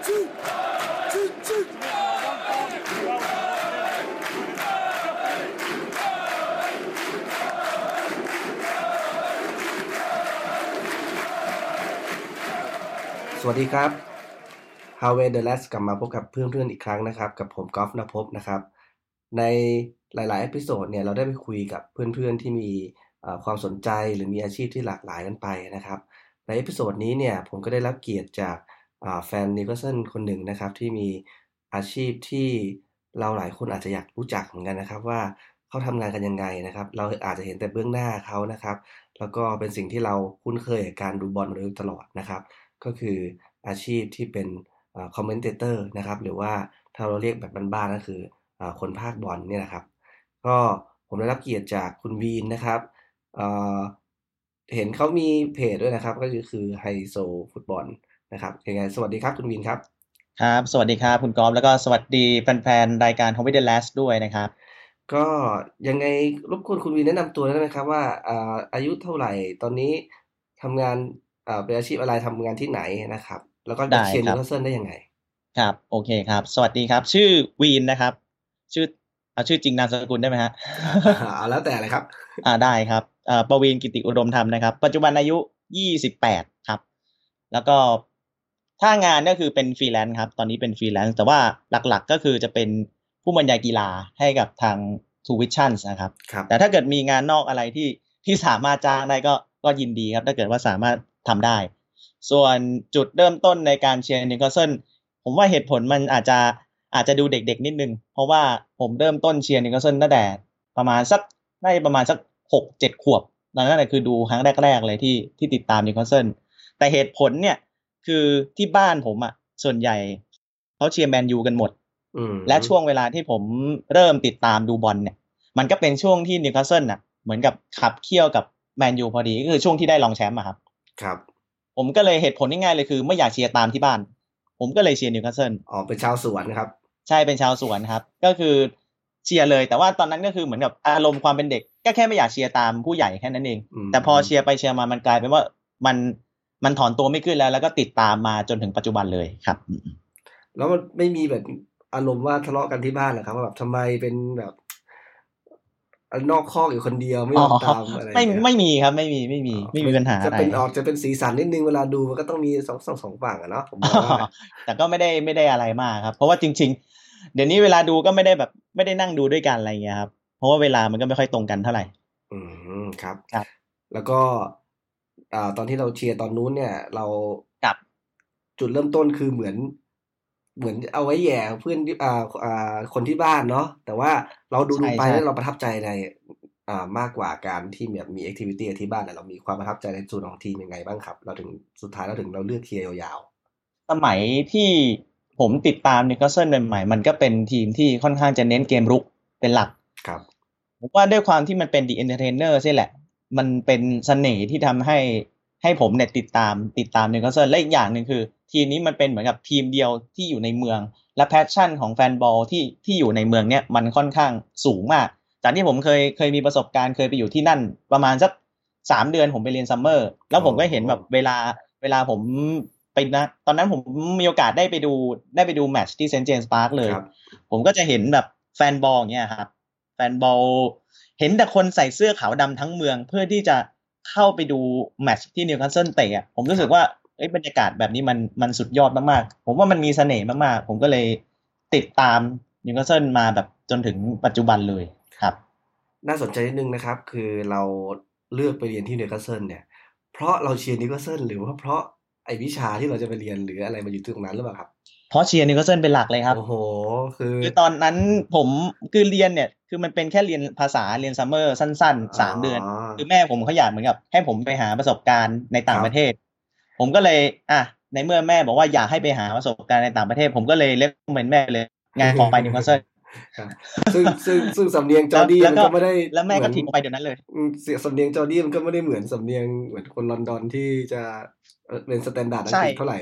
สวัสดีครับ How w the Last กลับมาพบกับเพื่อนๆอีกครั้งนะครับ กับผมกอล์ฟนภพนะครับ ในหลายๆอพิโซดเนี่ยเราได้ไปคุยกับเพื่อนๆที่มีความสนใจหรือมีอาชีพที่หลากหลายกันไปนะครับ ใน episode นี้เนี่ยผมก็ได้รับเกียรติจาก แฟนนิวคาสเซิลคนหนึ่งนะครับที่มีอาชีพที่เราหลายคนอาจจะอยากรู้จักเหมือนกันนะครับว่าเขาทำงานกันยังไงนะครับ เราอาจจะเห็นแต่เบื้องหน้าเขานะครับ แล้วก็เป็นสิ่งที่เราคุ้นเคยกับการดูบอลมาโดยตลอดนะครับ ก็คืออาชีพที่เป็น commentator นะครับ หรือว่าถ้าเราเรียกแบบบ้านๆก็คือคนพากย์บอลเนี่ยนะครับ ก็ผมได้รับเกียรติจากคุณวีนนะครับเห็นเขามีเพจด้วยนะครับ ก็คือไฮโซฟุตบอล นะครับยังไงสวัสดีครับคุณวีนครับ ครับ สวัสดีครับคุณกอล์ฟแล้วก็สวัสดีแฟนๆ รายการ Howay the Lads ด้วยนะครับ ก็ยังไงรบกวนคุณวีนแนะนำตัวได้ไหมครับว่าอายุเท่าไหร่ตอนนี้ทำงานเป็นอาชีพอะไรทำงานที่ไหนนะครับ แล้วก็เชียร์นิวคาสเซิลได้ยังไง ครับ โอเคครับ สวัสดีครับ ชื่อวีนนะครับ ชื่อเอาชื่อจริงนามสกุลได้ไหมฮะเอาแล้วแต่เลยครับ อ่าได้ครับอ่าประวีนกิติอุดมธรรมนะครับ ปัจจุบันอายุยี่สิบแปดครับ แล้วก็ ถ้างานก็คือเป็นฟรีแลนซ์ครับ ตอนนี้เป็นฟรีแลนซ์แต่ว่าหลักๆก็คือจะเป็นผู้บรรยายกีฬาให้กับทางทรูวิชั่นส์นะครับ แต่ถ้าเกิดมีงานนอกอะไรที่ที่สามารถจ้างได้ก็ก็ยินดีครับ ถ้าเกิดว่าสามารถทำได้ ส่วนจุดเริ่มต้นในการเชียร์นิวคาสเซิลผมว่าเหตุผลมันอาจจะอาจจะดูเด็กๆ นิดนึง เพราะว่าผมเริ่มต้นเชียร์นิวคาสเซิลตั้งแต่ประมาณสักน่าจะประมาณสักหกเจ็ดขวบตอนนั้นคือดูครั้งแรกๆเลยที่ที่ติดตามนิวคาสเซิลแต่เหตุผลเนี่ย คือที่บ้านผมอะ ส่วนใหญ่เขาเชียร์แมนยูกันหมดและช่วงเวลาที่ผมเริ่มติดตามดูบอลเนี่ย มันก็เป็นช่วงที่นิวคาสเซิลอะ เหมือนกับขับเคี่ยวกับแมนยูพอดี ก็คือช่วงที่ได้รองแชมป์อะครับ ครับ ผมก็เลยเหตุผลง่ายๆเลยคือ ไม่อยากเชียร์ตามที่บ้าน ผมก็เลยเชียร์นิวคาสเซิลอ๋อเป็นชาวสวนครับ ใช่เป็นชาวสวนครับ ก็คือเชียร์เลย แต่ว่าตอนนั้นก็คือเหมือนกับอารมณ์ความเป็นเด็ก ก็แค่ไม่อยากเชียร์ตามผู้ใหญ่แค่นั้นเอง แต่พอเชียร์ไปเชียร์มามันกลายเป็นว่ามัน มันถอนตัวไม่ขึ้นแล้ว แล้วก็ติดตามมาจนถึงปัจจุบันเลยครับ แล้วมันไม่มีแบบอารมณ์ว่าทะเลาะกันที่บ้านหรอครับว่าแบบทำไมเป็นแบบนอกข้ออยู่คนเดียวไม่ยอมตามอะไรไม่ไม่มีครับ ไม่มีไม่มีไม่มีปัญหาจะเป็นออกจะเป็นสีสันนิดนึงเวลาดูมันก็ต้องมีสองสองสองฝั่งอะเนาะผมว่าแต่ก็ไม่ได้ไม่ได้อะไรมากครับ เพราะว่าจริง ๆ เดี๋ยวนี้เวลาดูก็ไม่ได้แบบไม่ได้นั่งดูด้วยกันอะไรเงี้ยครับเพราะว่าเวลามันก็ไม่ค่อยตรงกันเท่าไหร่ อืมครับครับ แล้วก็ อ่าตอนที่เราเชียร์ตอนนู้นเนี่ย เรากับจุดเริ่มต้นคือเหมือน เหมือนเอาไว้แย่เพื่อนอ่าอ่าคนที่บ้านเนาะแต่ว่าเราดูดูไปแล้วเราประทับใจในอ่ามากกว่าการที่แบบมี activity ที่บ้านเรามีความประทับใจในส่วนของทีมยังไงบ้างครับ เราถึงสุดท้ายเราถึงเราเลือกเชียร์ยาวๆสมัยที่ผมติดตามนิวคาสเซิลใหม่ๆมันก็เป็นทีมที่ค่อนข้างจะเน้นเกมรุกเป็นหลักครับผมว่าด้วยความที่มันเป็น The Entertainers ใช่แหละ มันเป็นเสน่ห์ที่ทำให้ให้ผมเนี่ยติดตามติดตามนิวคาสเซิลและอีกอย่างหนึ่งคือ ทีมนี้มันเป็นเหมือนกับทีมเดียวที่อยู่ในเมือง และ passion ของแฟนบอลที่ที่อยู่ในเมืองเนี่ยมันค่อนข้างสูงมาก จากที่ผมเคยเคยมีประสบการณ์เคยไปอยู่ที่นั่น ประมาณสักสามเดือนผมไปเรียน summer แล้วผมก็เห็นแบบเวลาเวลาผมไปนะตอนนั้นผมมีโอกาสได้ไปดูได้ไปดูแมตช์ที่เซนต์เจมส์พาร์คเลย ผมก็จะเห็นแบบแฟนบอลเนี่ยครับแฟนบอล เห็นแต่คนใส่เสื้อขาวดำทั้งเมืองเพื่อที่จะเข้าไปดูแมตช์ที่นิวคาสเซิลเตะผมรู้สึกว่าบรรยากาศแบบนี้มันมันสุดยอดมากๆ ผมว่ามันมีเสน่ห์มากๆ ผมก็เลยติดตามนิวคาสเซิลมาแบบจนถึงปัจจุบันเลยครับ น่าสนใจนิดนึงนะครับ คือเราเลือกไปเรียนที่นิวคาสเซิลเนี่ย เพราะเราเชียร์นิวคาสเซิลหรือว่าเพราะไอวิชาที่เราจะไปเรียนหรืออะไรมาอยู่ตรงนั้นหรือเปล่าครับ เพราะเชียร์นิวคาสเซิลเป็นหลักเลยครับ โอ้โห คือคือตอนนั้นผมคือเรียนเนี่ย คือมันเป็นแค่เรียนภาษาเรียน summer สั้นๆสามเดือน คือแม่ผมเขาอยากเหมือนกับ ให้ผมไปหาประสบการณ์ในต่างประเทศ ผมก็เลย อะ ในเมื่อแม่บอกว่าอยากให้ไปหาประสบการณ์ในต่างประเทศ ผมก็เลยเล็กเหมือนแม่เลย งานของไปนิวคาสเซิลซึ่งซึ่งซึ่งสำเนียง Geordie มันก็ไม่ได้แล้วแม่ก็ทิ้งไปเดี๋ยวนั้นเลยเสียสำเนียงจอร์ดี้มันก็ไม่ได้เหมือนสำเนียงเหมือนคนลอนดอนที่จะเป็น standard อังกฤษเท่าไหร่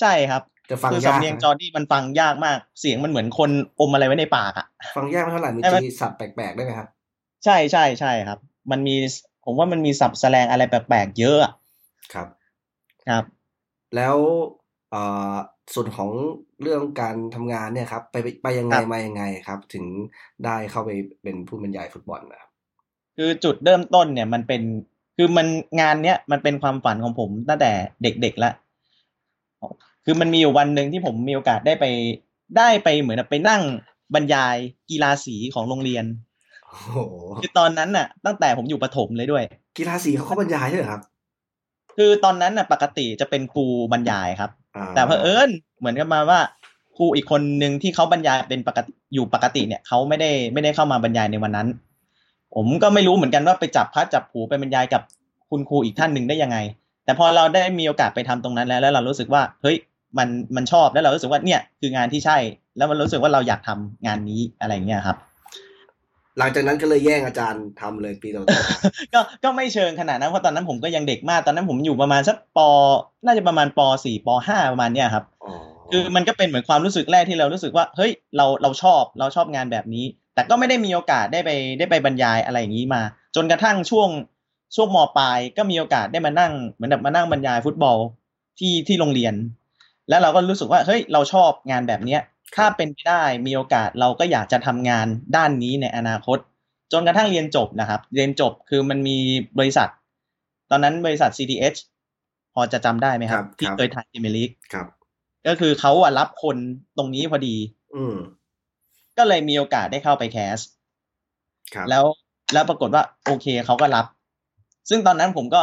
ใช่ครับ จะฟังยากคือสำเนียง Geordie มันฟังยากมาก เสียงมันเหมือนคนอมอะไรไว้ในปากอะฟังยากเท่าไหร่มีจีสับแปลกๆได้ไหมครับ ใช่ใช่ใช่ครับ มันมีผมว่ามันมีสับแสลงอะไรแปลกๆเยอะครับ ครับ แล้วเอ่อส่วนของเรื่องการทำงานเนี่ยครับ ไปไปไปยังไงครับมายังไงครับ ถึงได้เข้าไปเป็นผู้บรรยายฟุตบอลนะครับคือจุดเริ่มต้นเนี่ยมันเป็นคือมันงานเนี้ยมันเป็นความฝันของผมตั้งแต่เด็กๆแล้ว คือมันมีอยู่วันหนึ่งที่ผมมีโอกาสได้ไป ได้ไปเหมือนกับไปนั่งบรรยายกีฬาสีของโรงเรียนโอ้โหคือตอนนั้นน่ะ ตั้งแต่ผมอยู่ประถมเลยด้วย กีฬาสีเขาเข้าบรรยายด้วยเหรอครับ คือตอนนั้นน่ะ ปกติจะเป็นครูบรรยายครับอ่าแต่เผอิญเหมือนกับมาว่าครูอีกคนหนึ่งที่เขาบรรยายเป็นปกติอยู่ปกติเนี่ยเขาไม่ได้ไม่ได้เข้ามาบรรยายในวันนั้น ผมก็ไม่รู้เหมือนกันว่าไปจับพัดจับผูไปบรรยายกับคุณครูอีกท่านหนึ่งได้ยังไง แต่พอเราได้มีโอกาสไปทำตรงนั้นแล้วแล้วเรารู้สึกว่าเฮ้ย มันมันชอบแล้วเรารู้สึกว่าเนี่ยคืองานที่ใช่ แล้วมันรู้สึกว่าเราอยากทำงานนี้อะไรเงี้ยครับ หลังจากนั้นก็เลยแย่งอาจารย์ทำเลยปีต่อๆมาก็ก็ไม่เชิงขนาดนั้นเพราะตอนนั้นผมก็ยังเด็กมากตอนนั้นผมอยู่ประมาณสักปน่าจะประมาณปสี่ปห้าประมาณเนี้ยครับอ๋อคือมันก็เป็นเหมือนความรู้สึกแรกที่เรารู้สึกว่าเฮ้ยเราเราชอบเราชอบงานแบบนี้ แต่ก็ไม่ได้มีโอกาสได้ไปได้ไปบรรยายอะไรอย่างนี้มา จนกระทั่งช่วงช่วงมปลายก็มีโอกาสได้มานั่งเหมือนแบบมานั่งบรรยายฟุตบอลที่ที่โรงเรียน แล้วเราก็รู้สึกว่าเฮ้ยเราชอบงานแบบเนี้ยถ้าเป็นไปได้มีโอกาสเราก็อยากจะทำงานด้านนี้ในอนาคต จนกระทั่งเรียนจบนะครับ เรียนจบคือมันมีบริษัท ตอนนั้นบริษัท CDH พอจะจำได้ไหมครับ ที่เคยถ่ายพรีเมียร์ลีกครับ ก็คือเขาอะรับคนตรงนี้พอดี อืมก็เลยมีโอกาสได้เข้าไป cast ครับแล้วแล้วปรากฏว่า โอเคเขาก็รับ ซึ่งตอนนั้นผมก็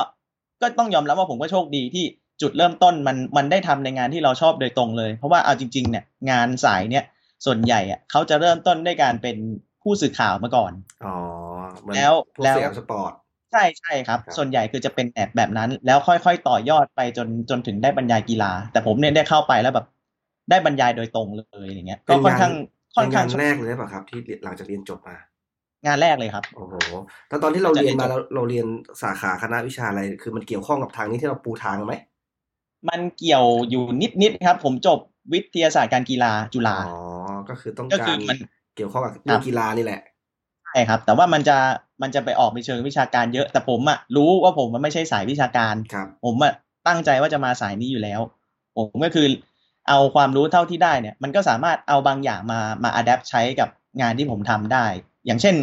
ก็ต้องยอมรับว่าผมก็โชคดีที่ จุดเริ่มต้นมันมันได้ทำในงานที่เราชอบโดยตรงเลย เพราะว่าเอาจริงๆเนี่ยงานสายเนี่ยส่วนใหญ่อะเขาจะเริ่มต้นด้วยการเป็นผู้สื่อข่าวมาก่อนอ๋อเหมือนแล้วพวกแล้วสยามสปอร์ตใช่ใช่ครับครับ ส่วนใหญ่คือจะเป็นแบบแบบนั้น แล้วค่อยๆต่อยอดไปจนจนถึงได้บรรยายกีฬา แต่ผมเนี่ยได้เข้าไปแล้วแบบได้บรรยายโดยตรงเลยอย่างเงี้ยก็ค่อนข้างค่อนเป็นข้างงานแรกเลยหรือเปล่าครับ ที่หลังจากเรียนจบมางานแรกเลยครับ โอ้โหแล้วตอนที่เราเรียนมาจะเรียนจบเราเราเรียนสาขาคณะวิชาอะไร คือมันเกี่ยวข้องกับทางนี้ที่เราปูทางไหม มันเกี่ยวอยู่นิดๆครับ ผมจบวิทยาศาสตร์การกีฬาจุฬาอ๋อก็คือต้องก็กาคืรอมันเกี่ยวข้องกับเรื่องกีฬานี่แหละใช่ครับ แต่ว่ามันจะมันจะไปออกในเชิงวิชาการเยอะ แต่ผมอะรู้ว่าผมมันไม่ใช่สายวิชาการครับผมอะตั้งใจว่าจะมาสายนี้อยู่แล้ว ผมก็คือเอาความรู้เท่าที่ได้เนี่ย มันก็สามารถเอาบางอย่างมามาอัดแอปใช้กับงานที่ผมทำได้ อย่างเช่น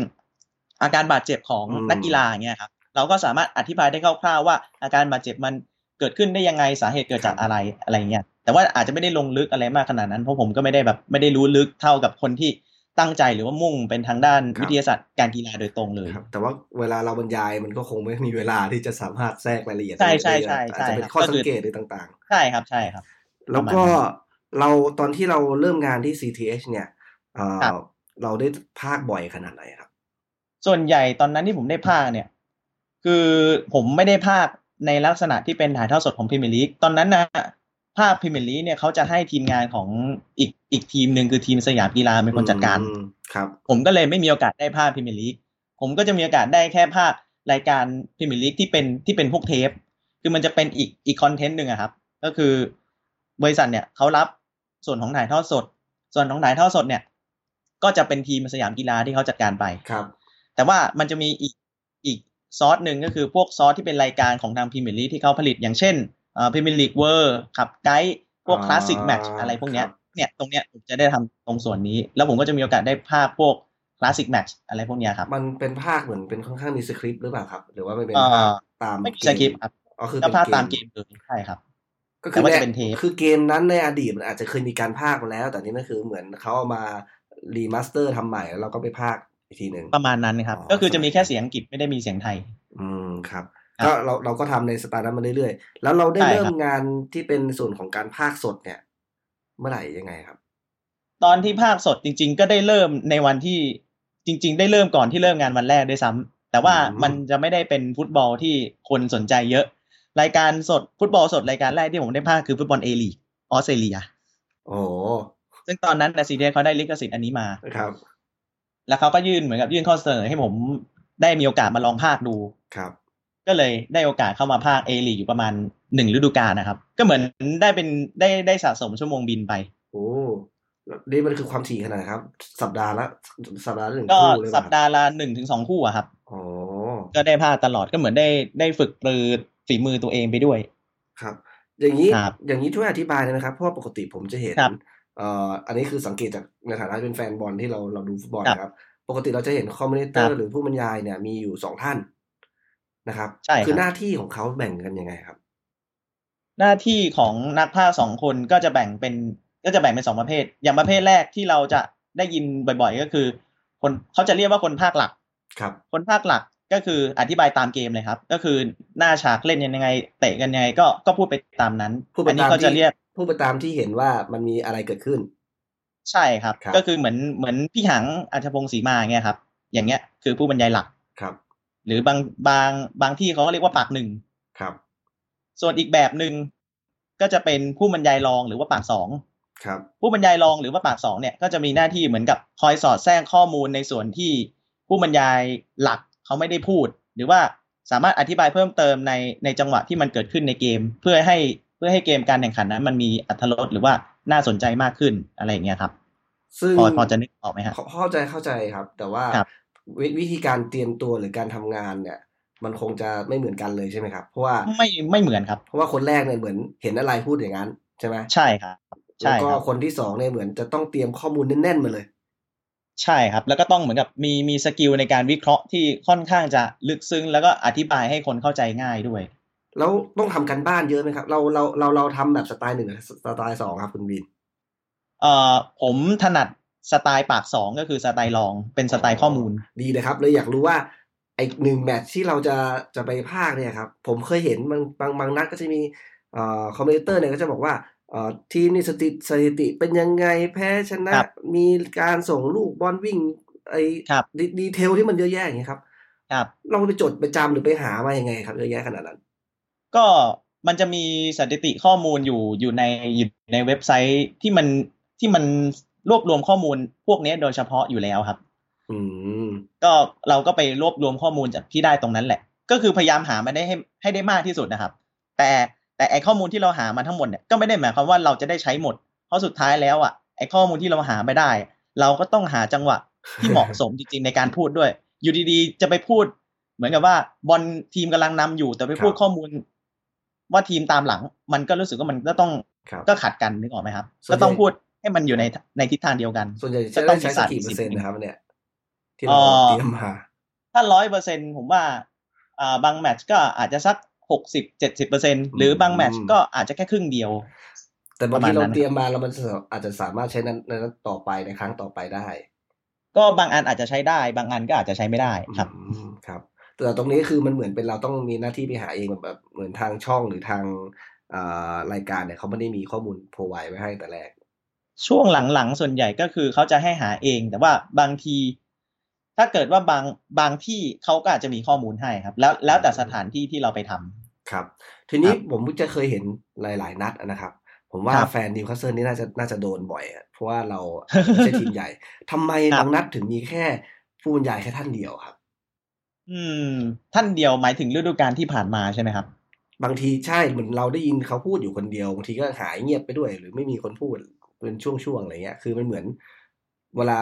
อาการบาดเจ็บของอืมนักกีฬาอย่างเงี้ยครับเราก็สามารถอธิบายได้คร่าวๆว่าอาการบาดเจ็บมัน เกิดขึ้นได้ยังไงสาเหตุเกิดจากอะไรอะไรเงี้ยแต่ว่าอาจจะไม่ได้ลงลึกอะไรมากขนาดนั้นเพราะผมก็ไม่ได้แบบไม่ได้รู้ลึกเท่ากับคนที่ตั้งใจหรือว่ามุ่งเป็นทางด้านครับวิทยาศาสตร์การกีฬาโดยตรงเลยครับแต่ว่าเวลาเราบรรยายมันก็คงไม่มีเวลาที่จะสามารถแทรกรายละเอียดใช่ใช่ได้ใช่อาจจะเป็นใช่ครับข้อก็สัคืงอเกตหรือต่างใช่ครับใช่ครับๆแล้วก็ประมาณนั้นเราตอนที่เราเริ่มงานที่ CTH เนี่ยเอ่อครับเราได้ภาคบ่อยขนาดไหนครับ ส่วนใหญ่ตอนนั้นที่ผมได้ภาคเนี่ย คือผมไม่ได้ภาค ในลักษณะที่เป็นถ่ายทอดสดของพรีเมียร์ลีกตอนนั้นนะภาคพรีเมียร์ลีกเนี่ยเขาจะให้ทีมงานของอีกอีกทีมหนึ่งคือทีมสยามกีฬาเป็นคนจัดการอืมครับ ผมก็เลยไม่มีโอกาสได้พากย์พรีเมียร์ลีกผมก็จะมีโอกาสได้แค่พากย์รายการพรีเมียร์ลีกที่เป็นที่เป็นพวกเทป คือมันจะเป็นอีกอีก content หนึ่งอะครับ ก็คือบริษัทเนี่ยเขารับส่วนของถ่ายทอดสด ส่วนของถ่ายทอดสดเนี่ย ก็จะเป็นทีมสยามกีฬาที่เขาจัดการไปครับ แต่ว่ามันจะมีอีกอีก ซอสหนึ่งก็คือพวกซอสที่เป็นรายการของทางพรีเมียร์ลีกที่เขาผลิตอย่างเช่นพรีเมียร์ลีก World กับไกด์พวกอ่า classic match อะไรพวกเนี้ยครับเนี่ยตรงเนี้ยผมจะได้ทำตรงส่วนนี้ แล้วผมก็จะมีโอกาสได้พากย์พวก classic match อะไรพวกเนี้ยครับมันเป็นพากย์เหมือนเป็นค่อนข้างมีสคริปต์หรือเปล่าครับ หรือว่าไม่เป็นเอ่อพากย์ตามไม่มีเกสคริปต์ครับอ๋อคือก็เป็นพากย์ตามเกมเลยใช่ครับ ก็แต่คือว่ามันจะเป็นเทปคือเกมนั้นในอดีตมันอาจจะเคยมีการพากย์มาแล้ว แต่นี่นั่นคือเหมือนเขาเอามา remaster ทำใหม่แล้วเราก็ไปพากย์ อีกทีหนึ่งประมาณนั้นครับอ๋อก็คือจะมีแค่เสียงอังกฤษไม่ได้มีเสียงไทย อืมครับครับก็เราเราก็ทำในสไตล์นั้นมาเรื่อยๆ แล้วเราได้ใช่ครับเริ่มงานที่เป็นส่วนของการภาคสดเนี่ย เมื่อไหร่ยังไงครับ ตอนที่ภาคสดจริง ๆ ก็ได้เริ่มในวันที่จริง ๆ ได้เริ่มก่อนที่เริ่มงานวันแรกด้วยซ้ำแต่ว่าอืมมันจะไม่ได้เป็นฟุตบอลที่คนสนใจเยอะ รายการสดฟุตบอลสดรายการแรกที่ผมได้ภาคคือฟุตบอลเอลีกออสเตรเลีย โอ้โหซึ่งตอนนั้นนะซีเดเขาได้ลิขสิทธิ์อันนี้มาครับ แล้วเขาก็ยื่นเหมือนกับยื่นข้อเสนอให้ผมได้มีโอกาสมาลองภาคดูครับ ก็เลยได้โอกาสเข้ามาภาคเอลีกอยู่ประมาณหนึ่งฤดูกาลนะครับ ก็เหมือนได้เป็นได้ได้สะสมชั่วโมงบินไป โอ้แล้วนี่มันคือความถี่ขนาดไหนครับ สัปดาห์ละสัปดาห์ละหนึ่งก็คู่เลยสัปป่ะครับดาห์ละหนึ่งถึงสองคู่อะครับอ๋อก็ได้ภาคตลอดก็เหมือนได้ได้ฝึกปรือฝีมือตัวเองไปด้วย ครับ อย่างนี้ครับอย่างนี้ช่วยอธิบายได้ไหมครับเพราะว่าปกติผมจะเห็นครับเอ่ออันนี้คือสังเกตจากในฐานะเป็นแฟนบอลที่เราเราดูฟุตบอลครับนะครับ ปกติเราจะเห็นคอมเมนเตอครัร์บหรือผู้บรรยายเนี่ยมีอยู่สองท่านนะครับใช่ครับคือหน้าที่ของเขาแบ่งกันยังไงครับ หน้าที่ของนักพากย์สองคนก็จะแบ่งเป็น ก็จะแบ่งเป็นสองประเภท อย่างประเภทแรกที่เราจะได้ยินบ่อย ๆ ก็คือ คนเขาจะเรียกว่าคนภาคหลัก ครับ คนภาคหลักก็คืออธิบายตามเกมเลยครับ ก็คือหน้าฉากเล่นยังไง เตะกันยังไงก็ก็พูดไปตามนั้นพูดไปอันนี้ตามเขาจะที่เรียก พูดไปตามที่เห็นว่ามันมีอะไรเกิดขึ้น ใช่ครับครับ ก็คือเหมือนเหมือนพี่หังอัจพงศ์ศรีมาเงี้ยครับ อย่างเงี้ยคือผู้บรรยายหลักครับ หรือบางบางบางที่เขาก็เรียกว่าปากหนึ่งครับ ส่วนอีกแบบหนึ่งก็จะเป็นผู้บรรยายรองหรือว่าปากสองครับ ผู้บรรยายรองหรือว่าปากสองเนี่ยก็จะมีหน้าที่เหมือนกับคอยสอดแทรกข้อมูลในส่วนที่ผู้บรรยายหลักเขาไม่ได้พูด หรือว่าสามารถอธิบายเพิ่มเติมในในจังหวะที่มันเกิดขึ้นในเกม เพื่อให้ เพื่อให้เกมการแข่งขันนั้นมันมีอรรถรสหรือว่าน่าสนใจมากขึ้นอะไรอย่างเงี้ยครับ ซึ่งพอพอจะนึกออกไหมฮะเข้าเข้าใจเข้าใจครับ แต่ว่าครับวิวิธีการเตรียมตัวหรือการทำงานเนี่ยมันคงจะไม่เหมือนกันเลยใช่ไหมครับ เพราะว่าไม่ไม่เหมือนครับ เพราะว่าคนแรกเนี่ยเหมือนเห็นอะไรพูดอย่างนั้นใช่ไหมใช่ครับแล้วใช่ก็ครับคนที่สองเนี่ยเหมือนจะต้องเตรียมข้อมูลแน่นๆมาเลย ใช่ครับ แล้วก็ต้องเหมือนกับมีมี skill ในการวิเคราะห์ที่ค่อนข้างจะลึกซึ้งแล้วก็อธิบายให้คนเข้าใจง่ายด้วย แล้วต้องทำการบ้านเยอะไหมครับ เราเราเราเราทำแบบสไตล์หนึ่งหรือสไตล์สองครับคุณวินเอ่อผมถนัดสไตล์ปากสองก็คือสไตล์รองเป็นสไตล์ข้อมูลดีเลยครับ เลยอยากรู้ว่าไอหนึ่งแมตช์ที่เราจะจะไปพากย์เนี่ยครับ ผมเคยเห็นบางบางบางนัดก็จะมีเอ่อ commentator เนี่ยก็จะบอกว่าเอ่อทีมนี่สถิติสถิติเป็นยังไงแพ้ชนะครับมีการส่งลูกบอลวิ่งไอครับดีดีเทลที่มันเยอะแยะอย่างเงี้ยครับ ครับ เราไปจดไปจำหรือไปหามายังไงครับเยอะแยะขนาดนั้น ก็มันจะมีสถิติข้อมูลอยู่อยู่ในอยู่ในเว็บไซต์ที่มันที่มันรวบรวมข้อมูลพวกนี้โดยเฉพาะอยู่แล้วครับ อืมก็เราก็ไปรวบรวมข้อมูลจากที่ได้ตรงนั้นแหละ ก็คือพยายามหามาได้ให้ให้ได้มากที่สุดนะครับ แต่แต่ไอข้อมูลที่เราหามาทั้งหมดเนี่ยก็ไม่ได้หมายความว่าเราจะได้ใช้หมด เพราะสุดท้ายแล้วอะไอข้อมูลที่เราหาไม่ได้ เราก็ต้องหาจังหวะที่เหมาะสมจริงๆในการพูดด้วย อยู่ดีๆ จะไปพูด เหมือนกับว่าบอลทีมกำลังนำอยู่แต่ไปพูดครับข้อมูล ว่าทีมตามหลัง มันก็รู้สึกว่ามันก็ต้องครับก็ขัดกันนึกออกไหมครับส่วนใหญ่ก็ต้องพูดให้มันอยู่ในในทิศทางเดียวกัน ส่วนใหญ่ก็จะต้ได้องใช้มีสัศากสตร์กี่เปอร์เซ็นต์สิบนะครับเนี่ยที่เราเอ่อเตรียมมาถ้าร้อยเปอร์เซ็นผมว่าอ่าบางแมตช์ก็อาจจะสักหกสิบเจ็ดสิบเปอร์เซ็นหรือบางแมตช์ก็อาจจะแค่ครึ่งเดียว แต่บางประมาทีณเรานั้นเตรียมมาแล้วมันอาจจะสามารถใช้นั้นนั้นต่อไปในครั้งต่อไปได้ ก็บางอันอาจจะใช้ได้ บางอันก็อาจจะใช้ไม่ได้ครับอืมครับ แต่ตรงนี้คือมันเหมือนเป็นเราต้องมีหน้าที่ไปหาเองแบบแบบเหมือนทางช่องหรือทางอ่ารายการเนี่ยเขาไม่ได้มีข้อมูลโพรไวไว้ให้แต่แรก ช่วงหลังๆส่วนใหญ่ก็คือเขาจะให้หาเอง แต่ว่าบางที ถ้าเกิดว่าบางบางที่เขาก็อาจจะมีข้อมูลให้ครับ แล้วแล้วแต่สถานที่ที่เราไปทำครับ ทีนี้ครับผมเพิ่งจะเคยเห็นหลาย ๆ นัดนะครับ ผมว่าครับแฟนนิวคาสเซิลนี่น่าจะน่าจะโดนบ่อยอะเพราะว่าเราไม่ใช่ทีมใหญ่ทำไมครับบางนัดถึงมีแค่ผู้บรรยายแค่ท่านเดียวครับ อืม ท่านเดียวหมายถึงฤดูกาลที่ผ่านมาใช่ไหมครับ บางทีใช่เหมือนเราได้ยินเขาพูดอยู่คนเดียวบางทีก็หายเงียบไปด้วย หรือไม่มีคนพูดเป็นช่วงๆอะไรเงี้ย คือมันเหมือน เวลา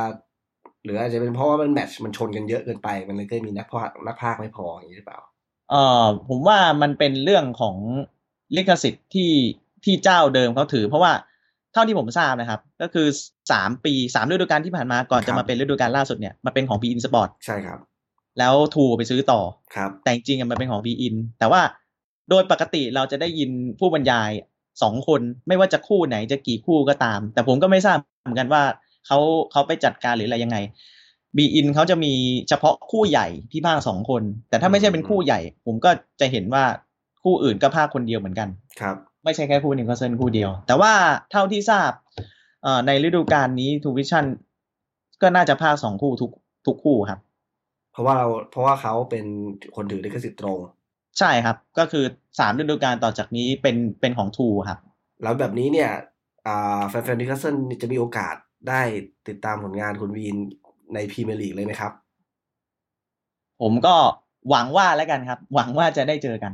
หรืออาจจะเป็นเพราะว่ามันแมตช์มันชนกันเยอะเกินไป มันเลยก็มีนักพากย์นักพากย์ไม่พออย่างนี้หรือเปล่าเอ่อผมว่ามันเป็นเรื่องของลิขสิทธิ์ที่ที่เจ้าเดิมเขาถือ เพราะว่าเท่าที่ผมทราบนะครับ ก็คือสามปีสามฤดูกาลที่ผ่านมาก่อนครัจะมาเป็นฤดูกาลล่าสุดเนี่ยมาเป็นของ b ีอินสปอร์ตใช่ครับ แล้วทรูไปซื้อต่อครับ แต่จริงๆอะมันเป็นของ b ีอินแต่ว่าโดยปกติเราจะได้ยินผู้บรรยายสองคนไม่ว่าจะคู่ไหนจะกี่คู่ก็ตาม แต่ผมก็ไม่ทราบเหมือนกันว่าเขาเขาไปจัดการหรืออะไรยังไง beIN เขาจะมีเฉพาะคู่ใหญ่ที่พากย์สองคน แต่ถ้าไม่ใช่เป็นคู่ใหญ่ ผมก็จะเห็นว่าคู่อื่นก็พากย์คนเดียวเหมือนกันครับ ไม่ใช่แค่คู่นิวคาสเซิลคู่เดียว แต่ว่าเท่าที่ทราบเอ่อในฤดูกาลนี้ทรูวิชั่นส์ก็น่าจะพากย์สองคู่ทุกทุกคู่ครับ เพราะว่าเราเพราะว่าเขาเป็นคนถือลิขสิทธิ์ตรง ใช่ครับ ก็คือสามฤดูกาลต่อจากนี้เป็นเป็นของทรูครับ แล้วแบบนี้เนี่ยอ่าแฟนๆนิวคาสเซิลจะมีโอกาสได้ติดตามผลงานคุณวินในพรีเมียร์ลีกเลยไหมครับ ผมก็หวังว่าแล้วกันครับ หวังว่าจะได้เจอกัน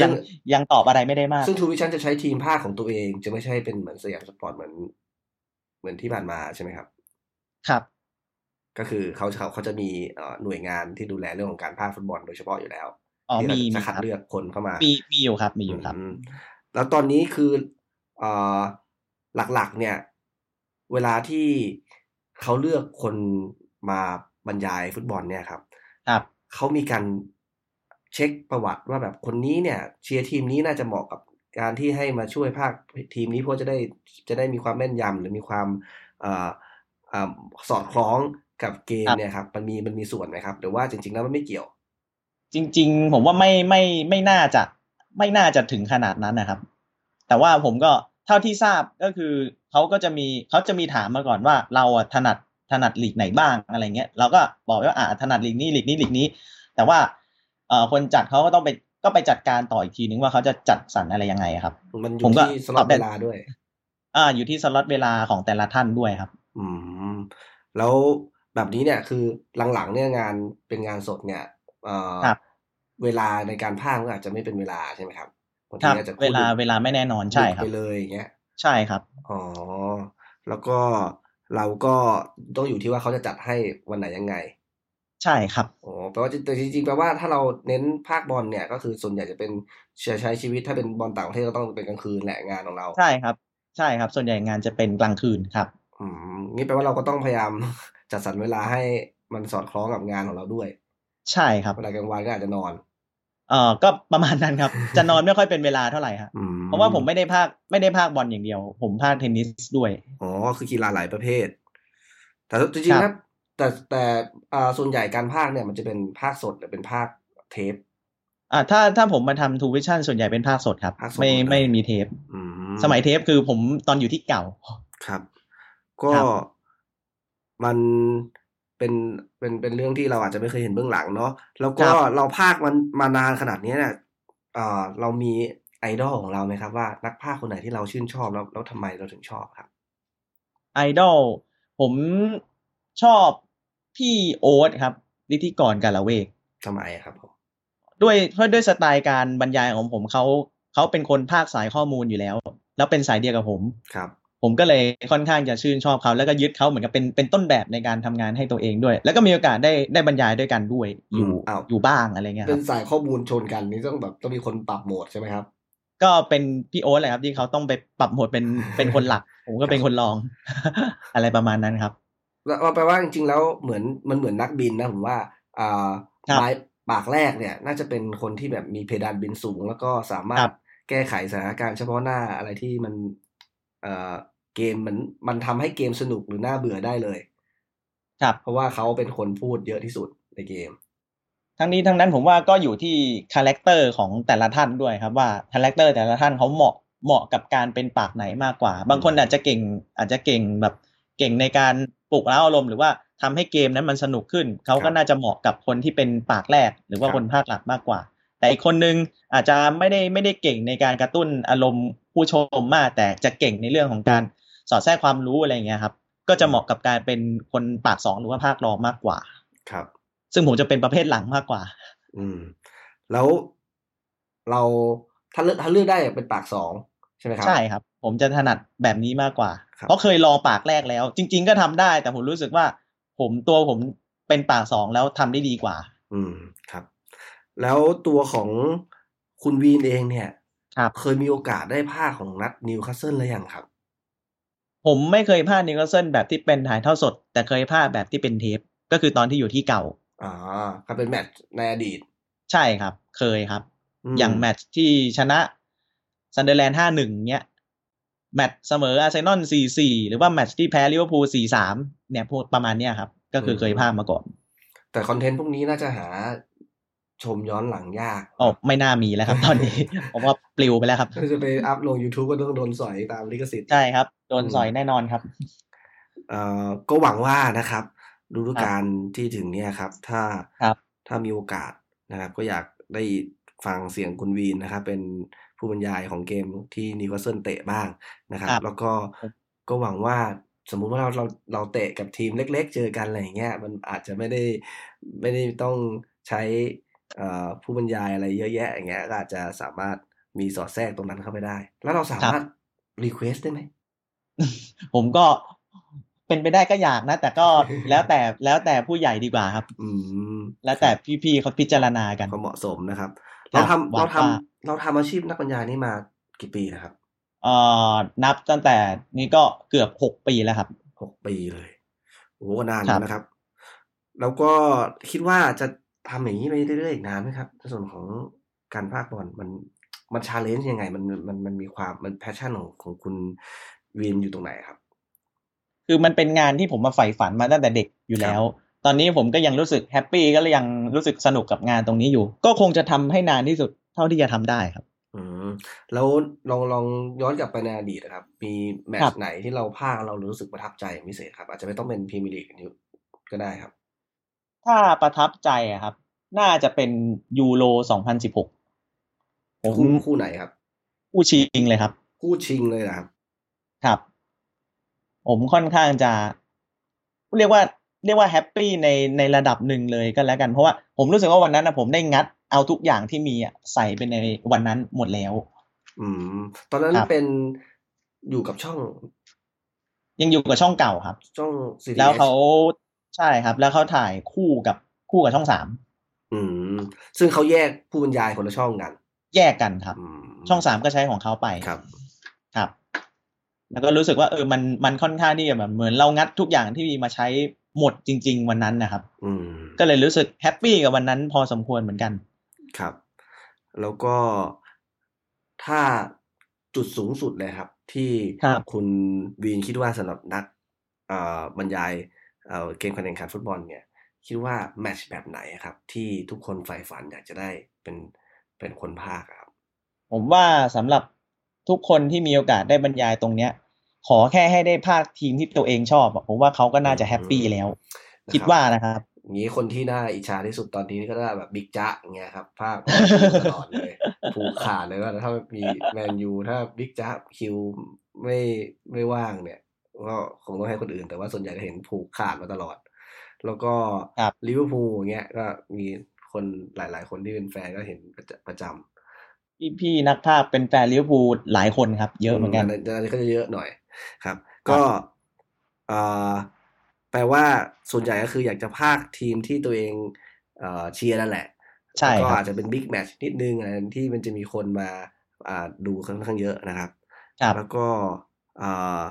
ยังยังตอบอะไรไม่ได้มาก ซึ่งทรูวิชั่นส์จะใช้ทีมพากย์ของตัวเอง จะไม่ใช่เป็นเหมือนสยามสปอร์ตเหมือน เหมือนที่ผ่านมาใช่ไหมครับ ครับ ก็คือเขาเขาเขาจะมีเอ่อหน่วยงานที่ดูแลเรื่องของการภาคฟุตบอลโดยเฉพาะอยู่แล้วอ๋อที่มีจะมีคัดครับเลือกคนเข้ามา มีมีอยู่ครับ มีอยู่ครับมแล้วตอนนี้คือเอ่อหลักๆ เนี่ย เวลาที่เขาเลือกคนมาบรรยายฟุตบอลเนี่ยครับ ครับเขามีการเช็คประวัติว่าแบบคนนี้เนี่ย เชียร์ทีมนี้น่าจะเหมาะกับการที่ให้มาช่วยภาคทีมนี้เพราะจะได้จะได้มีความแม่นยำหรือมีความเอ่อเอ่อสอดคล้อง กับเกมครับเนี่ยครับมันมีมันมีส่วนไหมครับ หรือว่าจริง ๆ แล้วมันไม่เกี่ยว จริง ๆ ผมว่าไม่ไม่ไม่น่าจะไม่น่าจะถึงขนาดนั้นนะครับ แต่ว่าผมก็เท่าที่ทราบก็คือเขาก็จะมีเขาจะมีถามมาก่อนว่า เราอะถนัดถนัดลีกไหนบ้างอะไรเงี้ยเราก็บอกว่าอ่าถนัดลีกนี้ลีกนี้ลีกนี้ แต่ว่าเอ่อคนจัดเขาก็ต้องไปก็ไปจัดการต่ออีกทีนึงว่าเขาจะจัดสรรอะไรยังไงครับ มันอผยู่มก็ที่สล็อตตอบได้เวลาด้วย อ่า อยู่ที่สล็อตเวลาของแต่ละท่านด้วยครับ อืม แล้ว แบบนี้เนี่ยคือหลังๆเนี่ยงานเป็นงานสดเนี่ยเอ่อครับเวลาในการพากย์ก็อาจจะไม่เป็นเวลาใช่ไหมครับบางคทีรับอาจจะพูดเวลาเวลาไม่แน่นอนใช่ดึกครับไปเลยอย่างเงี้ยใช่ครับอ๋อแล้วก็เราก็ต้องอยู่ที่ว่าเขาจะจัดให้วันไหนยังไง ใช่ครับอ๋อแปลว่าแต่จริงๆแปลว่าถ้าเราเน้นภาคบอลเนี่ย ก็คือส่วนใหญ่จะเป็นใช้ใช้ชีวิตถ้าเป็นบอลต่างประเทศก็ต้องเป็นกลางคืนแหละงานของเราใช่ครับ ใช่ครับ ส่วนใหญ่งานจะเป็นกลางคืนครับอืมงี้แปลว่าเราก็ต้องพยายาม จัดสรรเวลาให้มันสอดคล้องกับงานของเราด้วย ใช่ครับเวลากลางวันก็อาจจะนอนเอ่อก็ประมาณนั้นครับ จะนอนไม่ค่อยเป็นเวลาเท่าไหร่ครับอืมเพราะว่าผมไม่ได้ภาคไม่ได้ภาคบอลอย่างเดียว ผมภาคเทนนิสด้วย อ๋อ คือกีฬาหลายประเภท แต่จริงคๆรันะบแต่แต่อ่าส่วนใหญ่การภาคเนี่ยมันจะเป็นภาคสดหรือเป็นภาคเทป อ่าถ้าถ้าผมมาทำทูวิชั่นส่วนใหญ่เป็นภาคสดครับภาคสดไม่หมดเลยไม่มีเทปอืมสมัยเทปคือผมตอนอยู่ที่เก่า ครับ ก็ครับ มันเป็นเป็นเป็นเรื่องที่เราอาจจะไม่เคยเห็นเบื้องหลังเนาะแล้วก็ครับเราภาคมันมานานขนาดนี้เนี่ยเอ่อเรามีไอดอลของเราไหมครับว่านักภาคคนไหนที่เราชื่นชอบแล้วแล้วทำไมเราถึงชอบครับไอดอลผมชอบพี่โอ๊ตครับนิติกรกาลเวกทำไมอะครับผมด้วยเพราะด้วยสไตล์การบรรยายของผมเขาเขาเป็นคนภาคสายข้อมูลอยู่แล้ว แล้วเป็นสายเดียวกับผมครับ ผมก็เลยค่อนข้างจะชื่นชอบเขา แล้วก็ยึดเขาเหมือนกับเป็นเป็นต้นแบบในการทำงานให้ตัวเองด้วย แล้วก็มีโอกาสได้ได้บรรยายด้วยกันด้วยอยู่อืมอ้าวอยู่บ้างอะไรเงี้ยคเป็รันบสายข้อมูลชนกันนี่ต้องแบบต้องมีคนปรับโหมดใช่ไหมครับ ก็เป็นพี่โอ๊ตแหละครับที่เขาต้องไปปรับโหมดเป็นเป็นคนหลัก ผมก็เป็นคนรอง อะไรประมาณนั้นครับแล้วแปลว่าจริงๆแล้วเหมือนมันเหมือนนักบินนะผมว่าอ่าครับไม้ปากแรกเนี่ย น่าจะเป็นคนที่แบบมีเพดานบินสูง แล้วก็สามารครัถบแก้ไขสถานการณ์เฉพาะหน้าอะไรที่มัน เอ่อเกมมันมันทำให้เกมสนุกหรือน่าเบื่อได้เลย ครับ เพราะว่าเขาเป็นคนพูดเยอะที่สุดในเกม ทั้งนี้ทั้งนั้นผมว่าก็อยู่ที่ character ของแต่ละท่านด้วยครับว่า character แต่ละท่านเขาเหมาะเหมาะกับการเป็นปากไหนมากกว่า บางคนอาจจะเก่งอาจจะเก่งแบบเก่งในการปลุกเร้าอารมณ์หรือว่าทำให้เกมนั้นมันสนุกขึ้น เขาก็รับน่าจะเหมาะกับคนที่เป็นปากแรก หรือว่าครับคนพากย์หลักมากกว่า แต่อีกคนนึงอาจจะไม่ได้ไม่ได้เก่งในการกระตุ้นอารมณ์ผู้ชมมาก แต่จะเก่งในเรื่องของการสอดแทรกความรู้อะไรอย่างเงี้ยครับ ก็จะเหมาะกับการเป็นคนปากสองหรือว่าภาครองมากกว่า ครับ ซึ่งผมจะเป็นประเภทหลังมากกว่า อืม แล้วเราถ้าเลือกถ้าเลือกได้เป็นปากสองใช่ไหมครับใช่ครับ ผมจะถนัดแบบนี้มากกว่าครับเพราะเคยลองปากแรกแล้ว จริง ๆ ก็ทำได้ แต่ผมรู้สึกว่า ผมตัวผมเป็นปากสองแล้วทำได้ดีกว่า อืมครับ แล้วตัวของคุณวีนเองเนี่ยครับเคยมีโอกาสได้พากย์ของนัดนิวคาสเซิลหรือยังครับ ผมไม่เคยพากย์นิวคาสเซิลแบบที่เป็นถ่ายทอดสด แต่เคยพากย์แบบที่เป็นเทป ก็คือตอนที่อยู่ที่เก่าอ่าครับเป็นแมตช์ในอดีต ใช่ครับ เคยครับ อย่างแมตช์ที่ชนะซันเดอร์แลนด์ห้าหนึ่งเนี้ยแมตช์เสมออาร์เซนอลสี่สี่หรือว่าแมตช์ที่แพ้ลิเวอร์พูลสี่สามเนี่ยพวกประมาณเนี้ยครับ ก็คือเคยพากย์มาก่อน แต่ content พวกนี้น่าจะหา ชมย้อนหลังยากอ๋อไม่น่ามีแล้วครับ ตอนนี้ ผมว่าปลิวไปแล้วครับถ้าจะไป up ลง YouTube ก็ต้องโดนสอยตามลิขสิทธิ์ใช่ครับ โดนสอยแน่นอนครับเอ่อก็หวังว่านะครับฤดูกาลที่ถึงเนี่ยครับ ถ้าครับถ้ามีโอกาสนะครับ ก็อยากได้ฟังเสียงคุณวินนะครับ เป็นผู้บรรยายของเกมที่นิวคาสเซิลเตะบ้างนะครับครับ แล้วก็ก็หวังว่าสมมุติว่าเราเราเราเตะกับทีมเล็ก ๆ เจอกันอะไรอย่างเงี้ยมันอาจจะไม่ได้ไม่ได้ต้องใช้เอ่อ ผู้บรรยายอะไรเยอะแยะอย่างเงี้ยก็อาจจะสามารถมีสอดแทรกตรงนั้นเข้าไปได้ แล้วเราสามารถรีเควสได้ไหม ผมก็เป็นไปได้ก็อยากนะ แต่ก็แล้วแต่แล้วแต่ผู้ใหญ่ดีกว่าครับ อืม แล้วแต่พี่ๆเขาพิจารณากันก็เหมาะสมนะครับครัเราบทำหวัเรางทำว่าเราทำอาชีพนักบรรยายนี่มากี่ปีนะครับเอ่อนับตั้งแต่นี้ก็เกือบหกปีแล้วครับหกปีเลยโอ้โหนานครับนะครับ แล้วก็คิดว่าจะ ทำอย่างนี้ไปเรื่อยๆอีกนานไหมครับในส่วนของการพากย์บอลมันมัน challenge ยังไง มันมันมันมีความมัน passion ของของคุณวินอยู่ตรงไหนครับ คือมันเป็นงานที่ผมมาใฝ่ฝันมาตั้งแต่เด็กอยู่แล้ว ตอนนี้ผมก็ยังรู้สึก happy ก็เลยยังรู้สึกสนุกกับงานตรงนี้อยู่ ก็คงจะทำให้นานที่สุดเท่าที่จะทำได้ครับ อืมแล้วลองลองย้อนกลับไปในอดีตนะครับ มีแมตครัช์บไหนที่เราภาคเรารู้สึกประทับใจเป็นพิเศษครับ อาจจะไม่ต้องเป็นพรีเมียร์ลีกก็ได้ครับ ถ้าประทับใจอะครับ น่าจะเป็นยูโร2016ผมคู่คู่ไหนครับผู้ชิงเลยครับ คู่ชิงเลยนะครับ ครับ ผมค่อนข้างจะเรียกว่าเรียกว่าแฮปปี้ในในระดับหนึ่งเลยก็แล้วกัน เพราะว่าผมรู้สึกว่าวันนั้นนะผมได้งัดเอาทุกอย่างที่มีอะใส่ไปในวันนั้นหมดแล้ว อืม ตอนนั้นครับเป็นอยู่กับช่อง ยังอยู่กับช่องเก่าครับ ช่อง CTH แล้วเขา ใช่ครับ แล้วเขาถ่ายคู่กับคู่กับช่องสามอืม ซึ่งเขาแยกผู้บรรยายคนละช่องกัน แยกกันครับอืมช่องสามก็ใช้ของเขาไปครับ ครับ แล้วก็รู้สึกว่าเออมันมันค่อนข้างที่จะแบบเหมือนเรางัดทุกอย่างที่มีมาใช้หมดจริง ๆ วันนั้นนะครับอืมก็เลยรู้สึกแฮปปี้กับวันนั้นพอสมควรเหมือนกัน ครับ แล้วก็ถ้าจุดสูงสุดเลยครับ ที่ครับคุณวีนคิดว่าสำหรับนักเอ่อบรรยาย เอ่อเกมการแข่งขันฟุตบอลเนี่ยคิดว่าแมตช์แบบไหนครับ ที่ทุกคนใฝ่ฝันอยากจะได้เป็นเป็นคนภาคอะครับ ผมว่าสำหรับทุกคนที่มีโอกาสได้บรรยายตรงเนี้ย ขอแค่ให้ได้พากย์ทีมที่ตัวเองชอบอะผมว่าเขาก็น่าจะ happy แล้วนะครับคิดว่านะครับอย่างนี้คนที่น่าอิจฉาที่สุดตอนนี้ก็น่าแบบบิ๊กจ๊ะอย่างเงี้ยครับพากย์ตลอดเลยผูกขาดเลยว่าถ้ามีแมนยูถ้าบิ๊กจ๊ะคิวไม่ไม่ว่างเนี่ย ก็คงต้องให้คนอื่น แต่ว่าส่วนใหญ่จะเห็นผูกขาดมาตลอด แล้วก็ครับลิเวอร์พูลอย่างเงี้ยก็มีคนหลาย ๆ คนที่เป็นแฟนก็เห็นประจำประจำพี่พี่นักพากย์เป็นแฟนลิเวอร์พูลหลายคนครับ เยอะเหมือนกันอัอันนี้ก็จะเยอะหน่อยครับ ก็เอ่อแปลว่าส่วนใหญ่ก็คืออยากจะพากย์ทีมที่ตัวเองเอ่อเชียร์นั่นแหละ ใช่แล้วก็ครับอาจจะเป็น big match นิดนึงอะไรที่มันจะมีคนมาอ่าดูค่อนข้างเยอะนะครับครับแล้วก็เอ่อ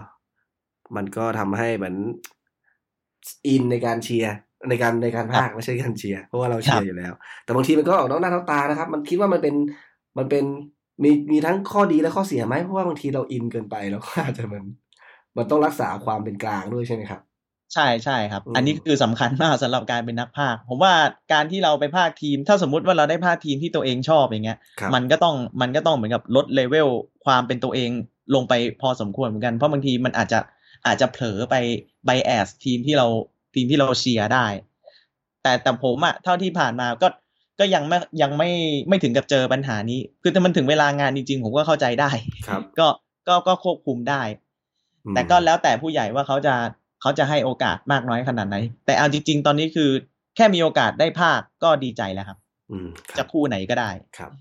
มันก็ทำให้เหมือน in ในการเชียร์ในการในการพากย์ไม่ใช่การเชียร์เพราะว่าเราเชียร์อยู่แล้ว แต่บางทีมันก็ออกนอกหน้าน้าตานะครับ มันคิดว่ามันเป็นมันเป็นมีมีทั้งข้อดีและข้อเสียไหมเพราะว่าบางทีเรา in เกินไปแล้วก็อาจจะมันมันต้องรักษาความเป็นกลางด้วยใช่ไหมครับ ใช่ใช่ครับอืมอันนี้คือสำคัญมากสำหรับการเป็นนักพากย์ผมว่าการที่เราไปพากย์ทีม ถ้าสมมุติว่าเราได้พากย์ทีมที่ตัวเองชอบอย่างเงี้ยครับมันก็ต้องมันก็ต้องเหมือนกับลดเลเวลความเป็นตัวเองลงไปพอสมควรเหมือนกันเพราะบางทีมันอาจจะ อาจจะเผลอไป bias ทีมที่เราทีมที่เราเชียร์ได้ แต่แต่ผมอะเท่าที่ผ่านมาก็ก็ยังไม่ยังไม่ไม่ถึงกับเจอปัญหานี้ คือถ้ามันถึงเวลางานจริงๆ ผมก็เข้าใจได้ครับ ก็ก็ก็ควบคุมได้อืมแต่ก็แล้วแต่ผู้ใหญ่ว่าเขาจะเขาจะให้โอกาสมากน้อยขนาดไหน แต่เอาจริง ๆ ตอนนี้คือแค่มีโอกาสได้ภาคก็ดีใจแล้วครับ อืมคจะรับคู่ไหนก็ได้ครับ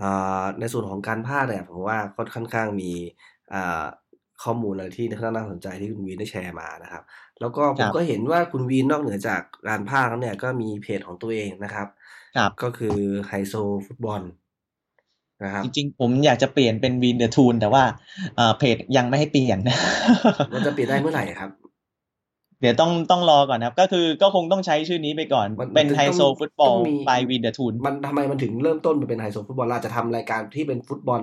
อ่าในส่วนของการพากย์เนี่ยผมว่าก็ค่อนข้างมีอ่า ข้อมูลอะไรที่ค่อนข้างน่าสนใจที่คุณวีนได้แชร์มานะครับ แล้วก็ผครับก็เห็นว่าคุณวีนนอกเหนือจากการพากย์แล้วเนี่ยก็มีเพจของตัวเองนะครับครับก็คือไฮโซฟุตบอลนะครับจริงๆ ผมอยากจะเปลี่ยนเป็นวิน The Toon แต่ว่าเอ่อเพจยังไม่ให้เปลี่ยนมันจะเปลี่ยนได้เมื่อไหร่ครับเดี๋ยวต้องต้องรอก่อนนะครับ ก็คือก็คงต้องใช้ชื่อนี้ไปก่อนมันเป็นมันต้องไฮโซฟุตบอลต้องมี by วิน The Toon มันทำไมมันถึงเริ่มต้นมาเป็นไฮโซฟุตบอลเราอาจจะทำรายการที่เป็นฟุตบอล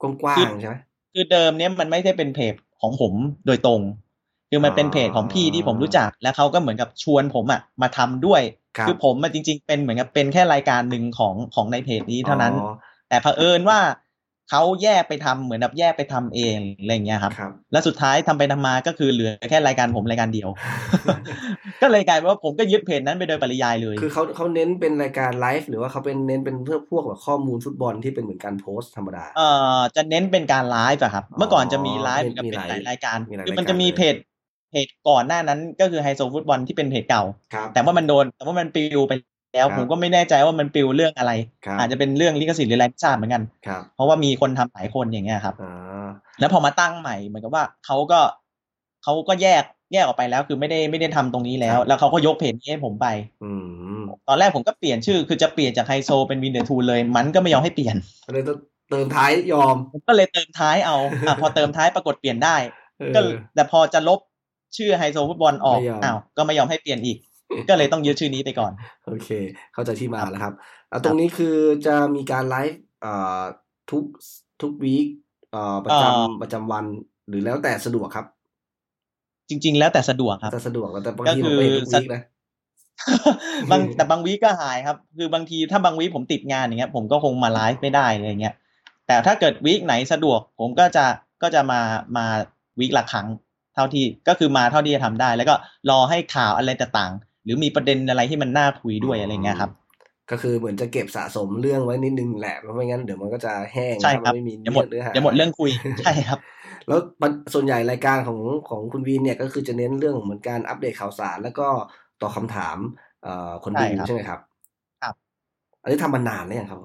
กว้างๆใช่ไหม คือเดิมเนี้ยมันไม่ได้เป็นเพจของผมโดยตรง คือมันเป็นเพจของพี่ที่ผมรู้จัก แล้วเขาก็เหมือนกับชวนผมอะมาทำด้วยครับคือผมมาจริง ๆ เป็นเหมือนกับเป็นแค่รายการหนึ่งของของในเพจนี้เท่านั้นอ๋อแต่เผอิญว่า เขาแยกไปทำเหมือนแบบแยกไปทำเองอะไรอย่างเงี้ยครับครับ แล้วสุดท้ายทำไปทำมาก็คือเหลือแค่รายการผมรายการเดียว ก็เลยกลายเป็นว่าผมก็ยึดเพจนั้นไปโดยปริยายเลย คือเขาเขาเน้นเป็นรายการไลฟ์หรือว่าเขาเป็นเน้นเป็นเพื่อพวกแบบข้อมูลฟุตบอลที่เป็นเหมือนการโพสต์ธรรมดา เอ่อจะเน้นเป็นการไลฟ์อะครับ เมื่อก่อนจะมีไลฟ์มีกับเป็นมีหลายหลายรายการมีหลายคือมันจะรายการมีเลยเพจเพจก่อนหน้านั้นก็คือไฮโซฟุตบอลที่เป็นเพจเก่าครับแต่ว่ามันโดนแต่ว่ามันปลิวไป แล้วครับผมก็ไม่แน่ใจว่ามันปลิวเรื่องอะไรครับอาจจะเป็นเรื่องลิขสิทธิ์หรืออะไรไม่ทราบเหมือนกันครับเพราะว่ามีคนทำหลายคนอย่างเงี้ยครับอ่าแล้วพอมาตั้งใหม่เหมือนกับว่าเขาก็เขาก็แยกแยกออกไปแล้ว คือไม่ได้ไม่ได้ทำตรงนี้แล้ว แล้วเขาก็ยกเพจนี้ให้ผมไปอืมตอนแรกผมก็เปลี่ยนชื่อ คือจะเปลี่ยนจากไฮโซเป็นวินเดอร์ทูเลย มันก็ไม่ยอมให้เปลี่ยนเลยต้องเติมท้ายยอมผมก็เลยเติมท้ายเอาอะพอเติมท้ายปรากฏเปลี่ยนได้เออก็แต่พอจะลบชื่อไฮโซฟุตบอลออกไม่ยอมอ้าวก็ไม่ยอมให้เปลี่ยนอีก ก็เลยต้องยึดชื่อนี้ไปก่อน โอเค เข้าใจที่มาแล้วครับอะตรงนี้คือจะมีการไลฟ์เอ่อทุกทุก week เอ่อประเอ่อจำประจำวันหรือแล้วแต่สะดวกครับ จริง ๆ แล้วแต่สะดวกครับจะสะดวกแล้วแต่บางก็ทีคืผมอไม่เห็นทุกสะวีคนะบางแต่บางวีคก็หายครับ คือบางทีถ้าบางวีคผมติดงานอย่างเงี้ย ผมก็คงมาไลฟ์ไม่ได้อะไรเงี้ย แต่ถ้าเกิดวีคไหนสะดวก ผมก็จะก็จะมามาวีคละครั้ง เท่าที่ก็คือมาเท่าที่จะทำได้ แล้วก็รอให้ข่าวอะไรต่างๆ หรือมีประเด็นอะไรที่มันน่าคุยด้วยอะไรเงี้ยครับ ก็คือเหมือนจะเก็บสะสมเรื่องไว้นิดนึงแหละเพราะไม่งั้นเดี๋ยวมันก็จะแห้งใช่ครับถ้ามันไม่มีเดี๋ยวหมดเนื้อหาเดี๋ยวหมดเรื่องคุยใช่ครับ แล้วมันส่วนใหญ่รายการของของคุณวีนเนี่ยก็คือจะเน้นเรื่องเหมือนการอัปเดตข่าวสาร แล้วก็ตอบคำถามเอ่อคนดูใช่ครับใช่ไหมครับ ครับ อันนี้ทำมานานแล้วยังครับ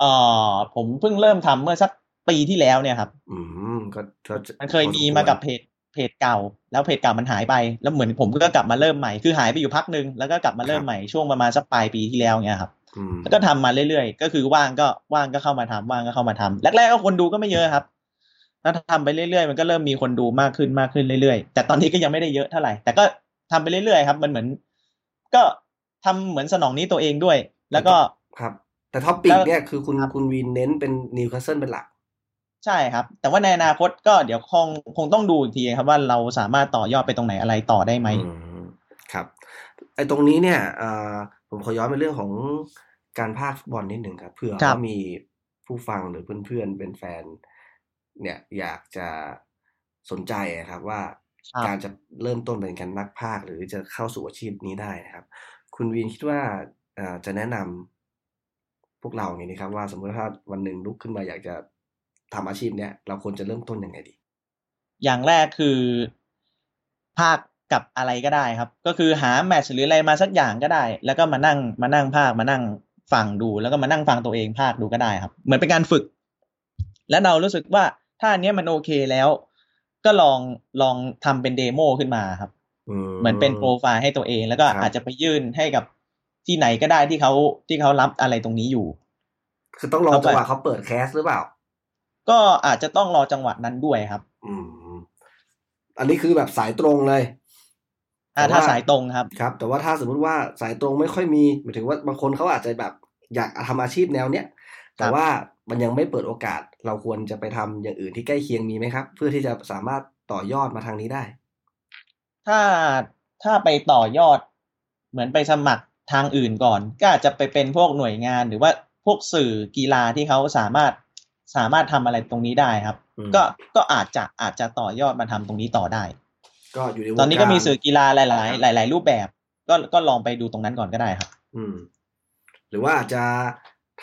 เอ่อผมเพิ่งเริ่มทำเมื่อสักปีที่แล้วเนี่ยครับ อืมก็ก็จะมันเคยมีพอสควรมากับเพจ เพจเก่า แล้วเพจเก่ามันหายไป แล้วเหมือนผมก็กลับมาเริ่มใหม่คือหายไปอยู่พักหนึ่งแล้วก็กลับมาเริ่มใหม่ช่วงประมาณสักปลายปีที่แล้วเงี้ยครับอืมแล้วก็ทำมาเรื่อยๆ ก็คือว่างก็ว่างก็เข้ามาทำว่างก็เข้ามาทำแรกๆก็คนดูก็ไม่เยอะครับแล้วทำไปเรื่อยๆ มันก็เริ่มมีคนดูมากขึ้นมากขึ้นเรื่อยๆ แต่ตอนนี้ก็ยังไม่ได้เยอะเท่าไหร่ แต่ก็ทำไปเรื่อยๆครับ มันเหมือน ก็ทำเหมือนสนอง need ตัวเองด้วย แล้วก็ครับ แต่ topic แล้วเนี่ยคือคุณครับคุณวีนเน้นเป็นนิวคาสเซิลเป็นหลัก ใช่ครับ แต่ว่าในอนาคตก็เดี๋ยวคงคงต้องดูอีกทีครับว่าเราสามารถต่อยอดไปตรงไหนอะไรต่อได้ไหมอืมครับไอ้ตรงนี้เนี่ยเอ่อผมขอย้อนไปเรื่องของการพากย์ฟุตบอลนิดหนึ่งครับเผื่อครับว่ามีผู้ฟังหรือเพื่อนๆเป็นแฟน เนี่ยอยากจะสนใจอะครับว่าครับการจะเริ่มต้นเป็นการนักพากย์หรือจะเข้าสู่อาชีพนี้ได้นะครับ คุณวีนคิดว่าเอ่อจะแนะนำพวกเราไงดีครับว่าสมมติถ้าวันหนึ่งลุกขึ้นมาอยากจะ ทำอาชีพเนี้ยเราควรจะเริ่มต้นยังไงดี อย่างแรกคือพากย์กับอะไรก็ได้ครับ ก็คือหา match หรืออะไรมาสักอย่างก็ได้ แล้วก็มานั่งมานั่งพากย์มานั่งฟังดูแล้วก็มานั่งฟังตัวเองพากย์ดูก็ได้ครับ เหมือนเป็นการฝึก แล้วเรารู้สึกว่าถ้าอันเนี้ยมันโอเคแล้ว ก็ลองลองทำเป็น demo ขึ้นมาครับเหมือนเป็นโปรไฟล์ให้ตัวเอง แล้วก็ครับอาจจะไปยื่นให้กับที่ไหนก็ได้ที่เขาที่เขารับอะไรตรงนี้อยู่ คือต้องรอเข้าไปจังหวะเขาเปิด cast หรือเปล่า ก็อาจจะต้องรอจังหวะนั้นด้วยครับ อืมอันนี้คือแบบสายตรงเลยอ่าแต่ถ้าว่าสายตรงครับครับ แต่ว่าถ้าสมมุติว่าสายตรงไม่ค่อยมีหมายถึงว่าบางคนเขาอาจจะแบบอยากทำอาชีพแนวเนี้ยแต่ว่ามันยังไม่เปิดโอกาส เราควรจะไปทำอย่างอื่นที่ใกล้เคียงมีไหมครับ เพื่อที่จะสามารถต่อยอดมาทางนี้ได้ ถ้าถ้าไปต่อยอด เหมือนไปสมัครทางอื่นก่อน ก็อาจจะไปเป็นพวกหน่วยงานหรือว่าพวกสื่อกีฬาที่เขาสามารถ สามารถทำอะไรตรงนี้ได้ครับอืมก็ก็อาจจะอาจจะต่อยอดมาทำตรงนี้ต่อได้ ก็อยู่ในวงตอนนี้ก็มีารสื่อกีฬาหลาย ๆ หลาย ๆ รูปแบบ ก็ก็ลองไปดูตรงนั้นก่อนก็ได้ครับ อืม หรือว่าอาจจะ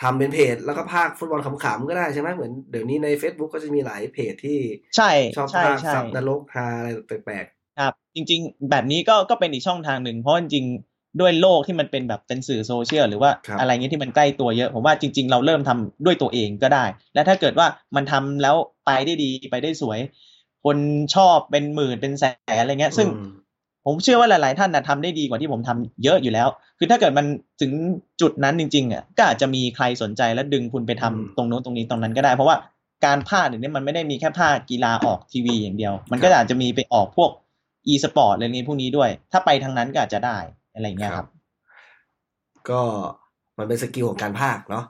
ทำเป็นเพจแล้วก็พากฟุตบอลขำๆก็ได้ใช่ไหมเหมือนเดี๋ยวนี้ใน Facebook ก็จะมีหลายเพจที่ใช่ชอบใช่พากใช่ซับนรกฮาอะไรแปลกครับ จริง ๆ แบบนี้ก็ก็เป็นอีกช่องทางหนึ่งเพราะจริงๆ ด้วยโลกที่มันเป็นแบบเป็นสื่อโซเชียลหรือว่าครับอะไรเงี้ยที่มันใกล้ตัวเยอะ ผมว่าจริง ๆ เราเริ่มทำด้วยตัวเองก็ได้ และถ้าเกิดว่ามันทำแล้วไปได้ดีไปได้สวย คนชอบเป็นหมื่นเป็นแสนอะไรเงี้ยๆซึ่งอืมผมเชื่อว่าหลาย ๆ ท่านนะทำได้ดีกว่าที่ผมทำเยอะอยู่แล้ว คือถ้าเกิดมันถึงจุดนั้นจริง ๆ อะ ก็อาจจะมีใครสนใจและดึงคุณไปทำอืมตรงโน้นตรงนี้ตรงนั้นก็ได้ เพราะว่าการพากย์เดี๋ยวนี้มันไม่ได้มีแค่พากย์กีฬาออกทีวีอย่างเดียว มันก็ครับอาจจะมีไปออกพวก e สปอร์ตอะไรนี้พวกนี้ด้วย ถ้าไปทางนั้นก็อาจจะได้ อะไรอย่างเงี้ยครับ ก็มันเป็น skill ของการพากย์เนาะ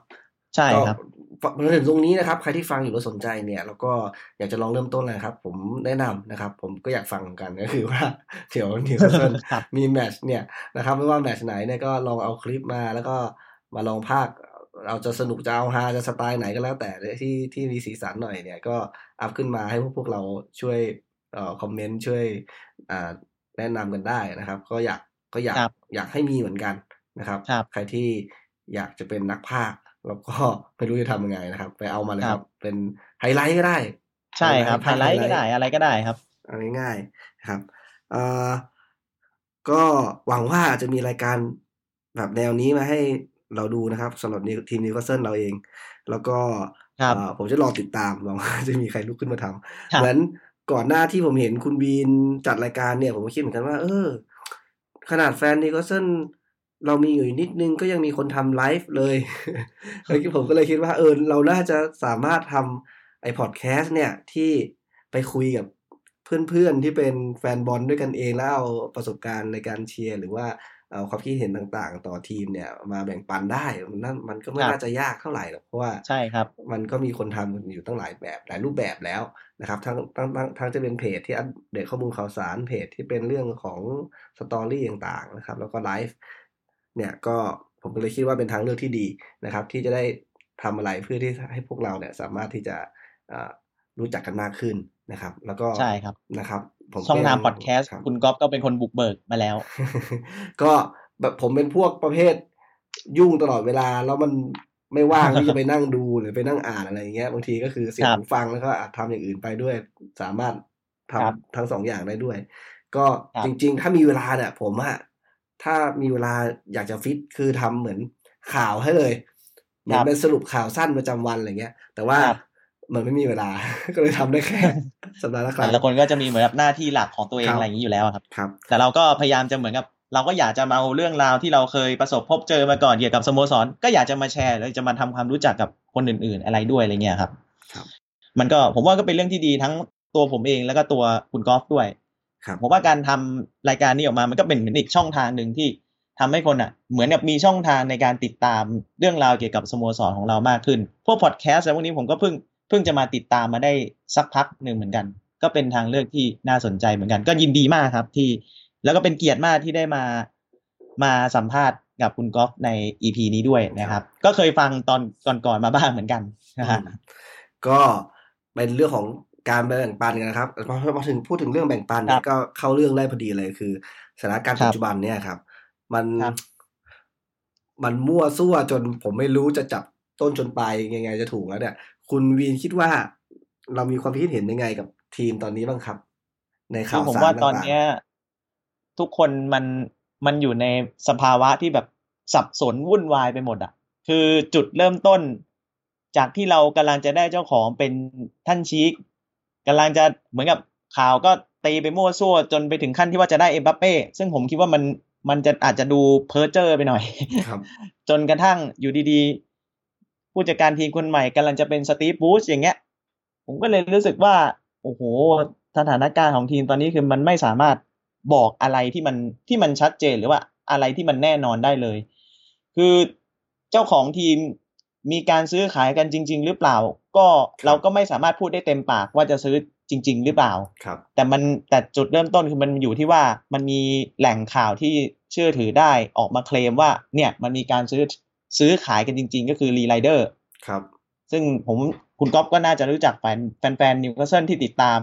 ใช่ครับก็มาถึงตรงนี้นะครับ ใครที่ฟังอยู่แล้วสนใจเนี่ย แล้วก็อยากจะลองเริ่มต้นเลยครับ ผมแนะนำนะครับ ผมก็อยากฟังเหมือนกันก็คือว่าเดี๋ยวนิวคาสเซิลครับมี match เนี่ยนะครับ ไม่ว่า match ไหนเนี่ยก็ลองเอาคลิปมาแล้วก็มาลองพากย์เอาจะสนุกจะเอาฮาจะสไตล์ไหนก็แล้วแต่ที่ที่มีสีสันหน่อยเนี่ย ก็อัพขึ้นมาให้พวกพวกเราช่วยเอ่อคอมเมนต์ช่วยอ่าแนะนำกันได้นะครับ ก็อยาก ก็อยากครับอยากให้มีเหมือนกันนะครับครับใครที่อยากจะเป็นนักพากย์แล้วก็ไม่รู้จะทำยังไงนะครับ ไปเอามาเลยครับ เป็นไฮไลท์ก็ได้ ใช่ครับไฮไลท์ก็ได้อะไรก็ได้ครับเอาง่ายๆนะครับเอ่อก็หวังว่าจะมีรายการแบบแนวนี้มาให้เราดูนะครับสำหรับทีมนิวคาสเซิลเราเอง แล้วก็ครับเอ่อผมจะรอติดตามหวังว่าจะมีใครลุกขึ้นมาทำครับเหมือนก่อนหน้าที่ผมเห็นคุณวีนจัดรายการเนี่ย ผมก็คิดเหมือนกันว่า เออ ขนาดแฟนนิวคาสเซิลเรามีอยู่นิดนึงก็ยังมีคนทำไลฟ์เลยแล้วผมก็เลยคิดว่าเออเราน่าจะสามารถทำไอพอดแคสต์เนี่ยที่ไปคุยกับเพื่อนๆที่เป็นแฟนบอลด้วยกันเองแล้วเอาประสบการณ์ในการเชียร์หรือว่า เอาความคิดเห็นต่างๆ ต่อทีมเนี่ยมาแบ่งปันได้มันนั่นมันก็ไม่น่าจะยากเท่าไหร่หรอกเพราะว่าใช่ครับมันก็มีคนทำอยู่ตั้งหลายแบบหลายรูปแบบแล้วนะครับทั้งทั้งทั้งทั้งจะเป็นเพจที่อัปเดตข้อมูลข่าวสารเพจที่เป็นเรื่องของสตอรี่ต่างๆนะครับ แล้วก็ไลฟ์เนี่ยก็ผมก็เลยคิดว่าเป็นทางเลือกที่ดีนะครับ ที่จะได้ทำอะไรเพื่อที่ให้พวกเราเนี่ยสามารถที่จะรู้จักกันมากขึ้นนะครับ แล้วก็ใช่ครับนะครับผม ช่องทางพอดแคสต์คุณก๊อฟก็เป็นคนบุกเบิกมาแล้ว ก็แบบผมเป็นพวกประเภทยุ่งตลอดเวลา แล้วมันไม่ว่างที่จะไปนั่งดูหรือไปนั่งอ่านอะไรอย่างเงี้ยบางทีก็คือเสียงฟังแล้วก็อาจทำอย่างอื่นไปด้วย สามารถทำทั้งสองอย่างได้ด้วย ก็จริง ๆ ถ้ามีเวลาเนี่ย ผมอะถ้ามีเวลาอยากจะฟิตคือทำเหมือนข่าวให้เลยเหมือนเป็นสรุปข่าวสั้นประจำวันอะไรเงี้ย แต่ว่า มันไม่มีเวลา ก็เลยทำได้แค่สัปดาห์ละครั้งแต่ละคนก็จะมีเหมือนกับหน้าที่หลักของตัวเองอะไรอย่างนี้อยู่แล้วครับครับ แต่เราก็พยายามจะเหมือนกับเราก็อยากจะมาเอาเรื่องราวที่เราเคยประสบพบเจอมาก่อนเกี่ยวกับสโมสร ก็อยากจะมาแชร์แล้วจะมาทำความรู้จักกับคนอื่น ๆ อะไรด้วยอะไรเงี้ยครับ ครับ มันก็ผมว่าก็เป็นเรื่องที่ดีทั้งตัวผมเองแล้วก็ตัวคุณกอล์ฟด้วยครับผมว่าการทำรายการนี้ออกมามันก็เป็นเหมือนอีกช่องทางหนึ่งที่ทำให้คนอะ เหมือนกับมีช่องทางในการติดตามเรื่องราวเกี่ยวกับสโมสรของเรามากขึ้น พวกพอดแคสต์อะไรพวกนี้ผมก็เพิ่ง เพิ่งจะมาติดตามมาได้สักพักหนึ่งเหมือนกัน ก็เป็นทางเลือกที่น่าสนใจเหมือนกัน ก็ยินดีมากครับที่แล้วก็เป็นเกียรติมากที่ได้มามาสัมภาษณ์กับคุณกอล์ฟในอีพีนี้ด้วยนะครับ ก็เคยฟังตอนก่อนๆมาบ้างเหมือนกันนะฮะก็เป็นเรื่องของการแบ่งปันกันนะครับพอมาถึงพูดถึงเรื่องแบ่งปันก็เข้าเรื่องได้พอดีเลยคือสถานการณ์ปัจจุบันเนี่ยครับ มันมันมั่วซั่วจนผมไม่รู้จะจับต้นจนปลายยังไงจะถูกแล้วเนี่ย คุณวีนคิดว่าเรามีความคิดเห็นยังไงกับทีมตอนนี้บ้างครับ ในข่าวสารผมว่าตอนเนี้ย ทุกคนมันมันอยู่ในสภาวะที่แบบสับสนวุ่นวายไปหมดอะ คือจุดเริ่มต้น จากที่เรากำลังจะได้เจ้าของเป็นท่านชีกกำลังจะเหมือนกับข่าวก็ตีไปมั่วซั่วจนไปถึงขั้นที่ว่าจะได้เอ็มบัปเป้ซึ่งผมคิดว่ามันมันจะอาจจะดูเพ้อเจ้อไปหน่อย ครับ จนกระทั่งอยู่ดีๆ ผู้จัดการทีมคนใหม่กำลังจะเป็นสตีฟบูชอย่างเงี้ย ผมก็เลยรู้สึกว่า โอ้โห สถานการณ์ของทีมตอนนี้คือมันไม่สามารถบอกอะไรที่มันที่มันชัดเจนหรือว่าอะไรที่มันแน่นอนได้เลย คือเจ้าของทีมมีการซื้อขายกันจริง ๆ หรือเปล่า ก็เราก็ไม่สามารถพูดได้เต็มปากว่าจะซื้อจริง ๆ หรือเปล่าครับ แต่มันแต่จุดเริ่มต้นคือมันอยู่ที่ว่ามันมีแหล่งข่าวที่เชื่อถือได้ออกมาเคลมว่า เนี่ยมันมีการซื้อ ซื้อขายกันจริง ๆ ก็คือลีไรเดอร์ครับ ซึ่งผมคุณก๊อฟก็น่าจะรู้จักแฟนแฟนนิวคาสเซิลที่ติดตาม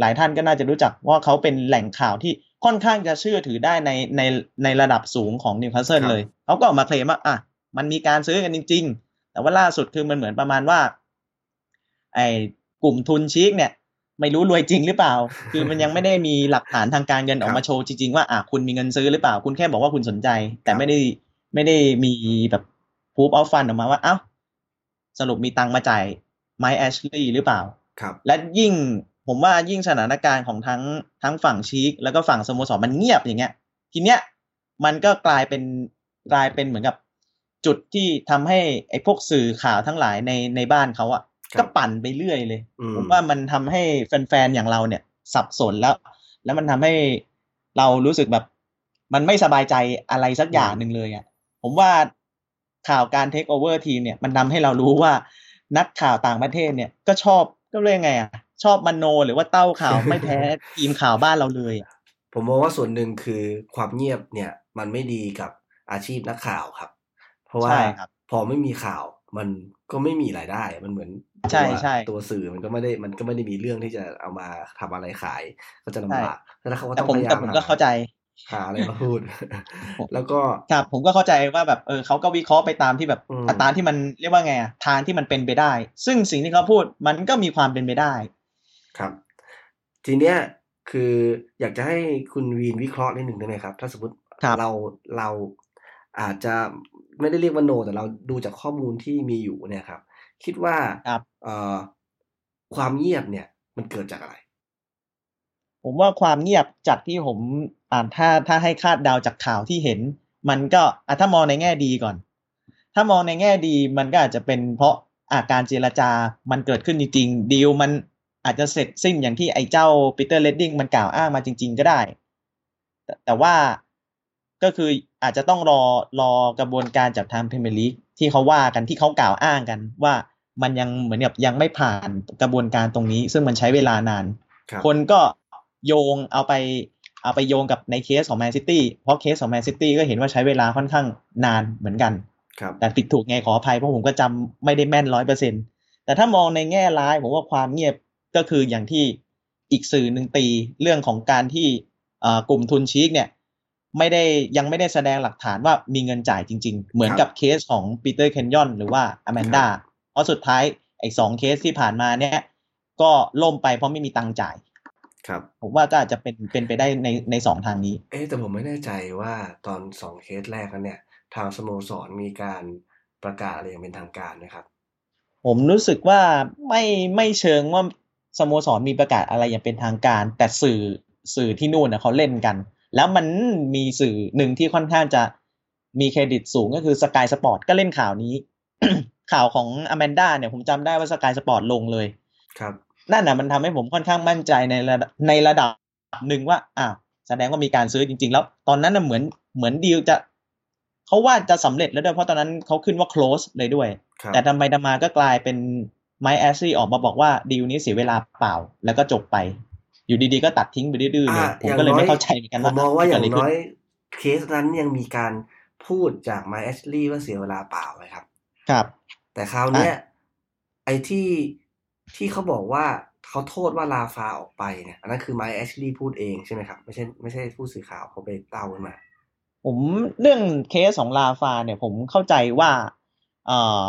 หลายท่านก็น่าจะรู้จักว่าเขาเป็นแหล่งข่าวที่ค่อนข้างจะเชื่อถือได้ในในในระดับสูงของนิวคาสเซิลเลย เขาก็ออกมาเคลมว่าอะมันมีการซื้อกันจริง ๆ แต่ว่าล่าสุดคือมันเหมือนประมาณว่า ไอ้กลุ่มทุนชีคเนี่ย ไม่รู้รวยจริงหรือเปล่า คือมันยังไม่ได้มีหลักฐานทางการเงินออกมาโชว์จริงๆว่าอะคุณมีเงินซื้อหรือเปล่า คุณแค่บอกว่าคุณสนใจ แต่ไม่ได้ไม่ได้มีแบบ proof of fund ออกมาว่า เอ้า สรุปมีตังมาจ่ายไมค์ แอชลีย์หรือเปล่า ครับ และยิ่งผมว่ายิ่งสถานการณ์ของทั้งทั้งฝั่งชีคแล้วก็ฝั่งสโมสรมันเงียบอย่างเงี้ย ทีเนี้ยมันก็กลายเป็นกลายเป็นเหมือนกับจุดที่ทำให้ไอ้พวกสื่อข่าวทั้งหลายในในบ้านเขาอะ่ะ ก็ปั่นไปเรื่อยเลย ผมว่ามันทำให้แฟนๆอย่างเราเนี่ยสับสนแล้ว แล้วมันทำให้เรารู้สึกแบบ มันไม่สบายใจอะไรสักอย่างหนึ่งเลยอะ่ะ ผมว่า ข่าวการเทคโอเวอร์ทีมเนี่ยมันทำให้เรารู้ว่านักข่าวต่างประเทศเนี่ยก็ชอบก็เรียกไงอะชอบมโนหรือว่าเต้าข่าวไม่แพ้ทีมข่าวบ้านเราเลยอะผมมองว่าส่วนหนึ่งคือความเงียบเนี่ย มันไม่ดีกับอาชีพนักข่าวครับ เพราะว่าพอไม่มีข่าวมันก็ไม่มีรายได้ มันเหมือนใช่ใช่ตัวสื่อมันก็ไม่ได้มันก็ไม่ได้มีเรื่องที่จะเอามาทำอะไรขาย ก็จะลำบากแล้วเขาก็ต้องพยายามแต่ผมก็เข้าใจ หาอะไรมาพูด แล้วก็ครับผมก็เข้าใจว่าแบบเออเขาก็วิเคราะห์ไปตามที่แบบอัตราที่มันเรียกว่าไงอะทางที่มันเป็นไปได้ ซึ่งสิ่งที่เขาพูดมันก็มีความเป็นไปได้ ครับ ทีเนี้ยคืออยากจะให้คุณวีนวิเคราะห์นิดหนึ่งได้ไหมครับ ถ้าสมมติเราเราอาจจะไม่ได้เรียกว่าโน แต่เราดูจากข้อมูลที่มีอยู่เนี่ยครับ คิดว่าครับเอ่อความเงียบเนี่ย มันเกิดจากอะไร ผมว่าความเงียบจากที่ผมอ่านถ้าถ้าให้คาดเดาจากข่าวที่เห็น มันก็อะถ้ามองในแง่ดีก่อน ถ้ามองในแง่ดีมันก็อาจจะเป็นเพราะอะการเจรจามันเกิดขึ้นจริงๆดีลมันอาจจะเสร็จสิ้นอย่างที่ไอ้เจ้าปีเตอร์เลดดิ้งมันกล่าวอ้างมาจริง ๆ ก็ได้ แต่แต่ว่าก็คืออาจจะต้องรอรอกระบวนการจากทางพรีเมียร์ลีกที่เขาว่ากันที่เขากล่าวอ้างกัน ว่ามันยังเหมือนกับยังไม่ผ่านกระบวนการตรงนี้ ซึ่งมันใช้เวลานานครับคนก็ โยงเอาไปเอาไปโยงกับในเคสของแมนซิตี้เพราะเคสของแมนซิตี้ก็เห็นว่าใช้เวลาค่อนข้างนานเหมือนกันครับแต่ผิดถูกไงขออภัยเพราะผมก็จำไม่ได้แม่นร้อยเปอร์เซ็นต์แต่ถ้ามองในแง่ร้ายผมว่าความเงียบก็คืออย่างที่อีกสื่อหนึ่งตีเรื่องของการที่เอ่อกลุ่มทุนชีคเนี่ย ไม่ได้ยังไม่ได้แสดงหลักฐานว่ามีเงินจ่ายจริง ๆ เหมือนกับเคสของปีเตอร์เคนยอนหรือว่าอแมนดาเพราะสุดท้ายไอ้สองเคสที่ผ่านมาเนี่ย ก็ล่มไปเพราะไม่มีตังค์จ่าย ครับผมว่าก็อาจจะเป็นเป็นไปได้ในในสองทางนี้ เอ๊ะแต่ผมไม่แน่ใจว่าตอนสองเคสแรกนั้นเนี่ย ทางสโมสรมีการประกาศอะไรอย่างเป็นทางการนะครับ ผมรู้สึกว่าไม่ไม่เชิงว่าสโมสรมีประกาศอะไรอย่างเป็นทางการ แต่สื่อสื่อที่นู่นนะเขาเล่นกัน แล้วมันมีสื่อหนึ่งที่ค่อนข้างจะมีเครดิตสูงก็คือสกายสปอร์ตก็เล่นข่าวนี้ ข่าวของอแมนดาเนี่ยผมจำได้ว่าสกายสปอร์ตลงเลย ครับ นั่นน่ะมันทำให้ผมค่อนข้างมั่นใจในระดับในระดับหนึ่งว่าอ้าวแสดงว่ามีการซื้อจริง ๆ แล้ว ตอนนั้นน่ะเหมือนเหมือนดีลจะเขาว่าจะสำเร็จแล้วด้วยเพราะตอนนั้นเขาขึ้นว่า close เลยด้วยครับแต่ทำไปทำมาก็กลายเป็นไมค์แอชลีย์ออกมาบอกว่าดีลนี้เสียเวลาเปล่าแล้วก็จบไป อยู่ดีๆก็ตัดทิ้งไปดื้อๆเลยอะผมก็เลยไม่เข้าใจเหมือนกันผว่ามมองว่าอย่างเกิดะไรน้ขึ้อยเคสนั้นยังมีการพูดจากไมแอชลีย์ว่าเสียเวลาเปล่าไหมครับ ครับ แต่คราวเนี้ยไอ้ที่ ที่เขาบอกว่าเขาโทษว่าลาฟาออกไปเนี่ยอันนั้นคือไมแอชลีย์พูดเองใช่ไหมครับ ไม่ใช่ไม่ใช่ผู้สื่อข่าวเขาไปเต้าขึ้นมา ผมเรื่องเคสของลาฟาเนี่ยผมเข้าใจว่าเอ่อ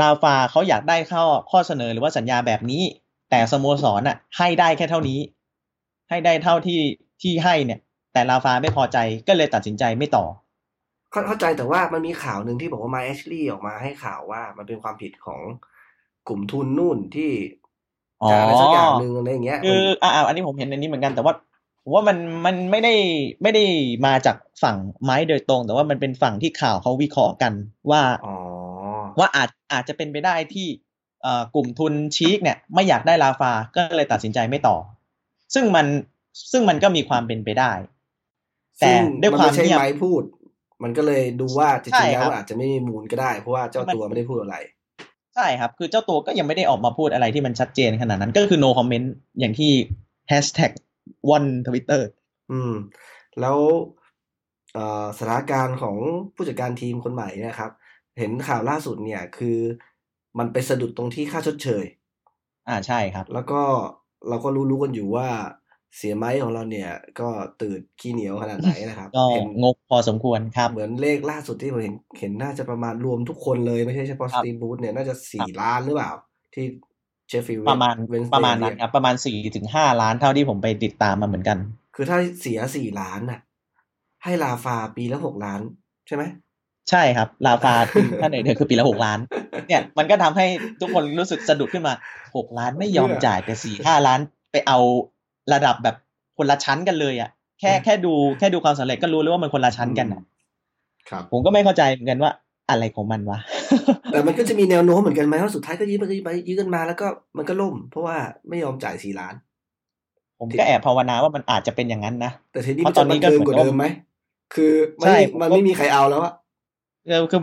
ลาฟาเขาอยากได้ข้อข้อเสนอหรือว่าสัญญาแบบนี้ แต่สโมสรน่ะ ให้ได้แค่เท่านี้ ให้ได้เท่าที่ที่ให้เนี่ย แต่ลาฟาไม่พอใจก็เลยตัดสินใจไม่ต่อเข้าเข้าใจแต่ว่ามันมีข่าวหนึ่งที่บอกว่าไมแอชลีย์ออกมาให้ข่าวว่ามันเป็นความผิดของ กลุ่มทุนนู่นที่อ๋อจ่ายอะไรสักอย่างหนึ่งอะไรอย่างเงี้ยคืออ่าอันนี้ผมเห็นอันนี้เหมือนกันแต่ว่าผมว่ามันมันไม่ได้ไม่ได้มาจากฝั่งไม้โดยตรง แต่ว่ามันเป็นฝั่งที่ข่าวเขาวิเคราะห์กันว่าอ๋อว่าอาจอาจจะเป็นไปได้ที่เอ่อกลุ่มทุนชีกเนี่ยไม่อยากได้ลาฟาก็เลยตัดสินใจไม่ต่อ ซึ่งมันซึ่งมันก็มีความเป็นไปได้ แต่ซึ่งด้วยมันความไม่ใช่เงียบไม้พูด มันก็เลยดูว่าจใช่ริงๆแล้ครัวบอาจจะไม่มีมูลก็ได้ เพราะว่าเจ้าตัวไม่ได้พูดอะไร ใช่ครับ คือเจ้าตัวก็ยังไม่ได้ออกมาพูดอะไรที่มันชัดเจนขนาดนั้นก็คือ no comment อย่างที่ hashtag one twitter อืม แล้วเอ่อสถานการณ์ของผู้จัดการทีมคนใหม่เนี่ยครับ เห็นข่าวล่าสุดเนี่ย คือมันไปสะดุดตรงที่ค่าชดเชย อ่าใช่ครับ แล้วก็เราก็รู้ๆกันอยู่ว่า เสียไม้ของเราเนี่ยก็ตื่นขี้เหนียวขนาดไหนนะครับก็เห็นงกพอสมควรครับ เหมือนเลขล่าสุดที่ผมเห็นเห็นน่าจะประมาณรวมทุกคนเลยไม่ใช่เฉพาะคสรับตีบูธเนี่ยน่าจะสี่ล้านหรือเปล่า ที่เชฟฟิลด์ประมาณเวนสประมาณเรีนั้ยนกครับประมาณสี่ถึงห้าล้านเท่าที่ผมไปติดตามมาเหมือนกัน คือถ้าเสียสี่ล้านน่ะ ให้ลาฟาปีละหกล้านใช่ไหมใช่ครับ ลาฟาคือถ้าเหนือเดือคือปีละหกล้าน เนี่ยมันก็ทำให้ทุกคนรู้สึกสะดุดขึ้นมาหกล้านไม่ยอมจ่ายแต่สี่ห้าล้านไปเอา ระดับแบบคนละชั้นกันเลยอะ แค่แค่ดูแค่ดูความสำเร็จก็รู้เลยว่ามันคนละชั้นกันอะครับ ผมก็ไม่เข้าใจเหมือนกันว่าอะไรของมันวะ แต่มันก็จะมีแนวโน้มเหมือนกันไหมว่าสุดท้ายก็ยื้อไปยื้อไปยื้อกันมาแล้วก็มันก็ล่ม เพราะว่าไม่ยอมจ่ายสี่ล้าน ผมก็แอบภาวนาว่ามันอาจจะเป็นอย่างนั้นนะ แต่ทีนี้เพมันราะตอจะนนี้บันก็เทิงเหมืกอนว่ากับเดิมไหม คือมันใช่ไม่ผมมันก็ไม่มีใครเอาแล้วอะเออคือ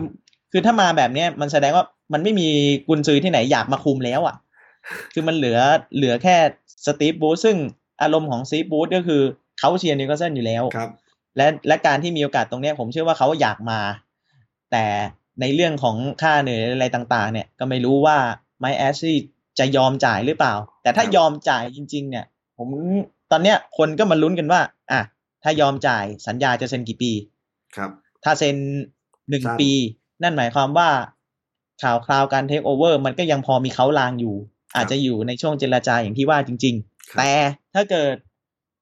คือถ้ามาแบบเนี้ยมันแสดงว่ามันไม่มีกุนซือที่ไหนอยากมาคุมแล้วอะ คือมันเหลือเหลือแค่สตีฟบรูซซึ่ง อารมณ์ของสตีฟบรูซก็คือเขาเชียร์นิวคาสเซิลอยู่แล้วครับ และและการที่มีโอกาสตรงเนี้ยผมเชื่อว่าเขาอยากมา แต่ในเรื่องของค่าเหนื่อยอะไรต่าง ๆ เนี่ยก็ไม่รู้ว่าไมค์แอชลีย์จะยอมจ่ายหรือเปล่า แต่ถ้าครับยอมจ่ายจริง ๆ เนี่ย ผมตอนเนี้ยคนก็มาลุ้นกันว่า อะถ้ายอมจ่ายสัญญาจะเซ็นกี่ปีครับ ถ้าเซ็นหนึ่งสั้นปี นั่นหมายความว่าข่าวคราวการเทคโอเวอร์มันก็ยังพอมีเขาลางอยู่ อาจจะอยู่ในช่วงเจรจาอย่างที่ว่าจริงครับๆ แต่ถ้าเกิด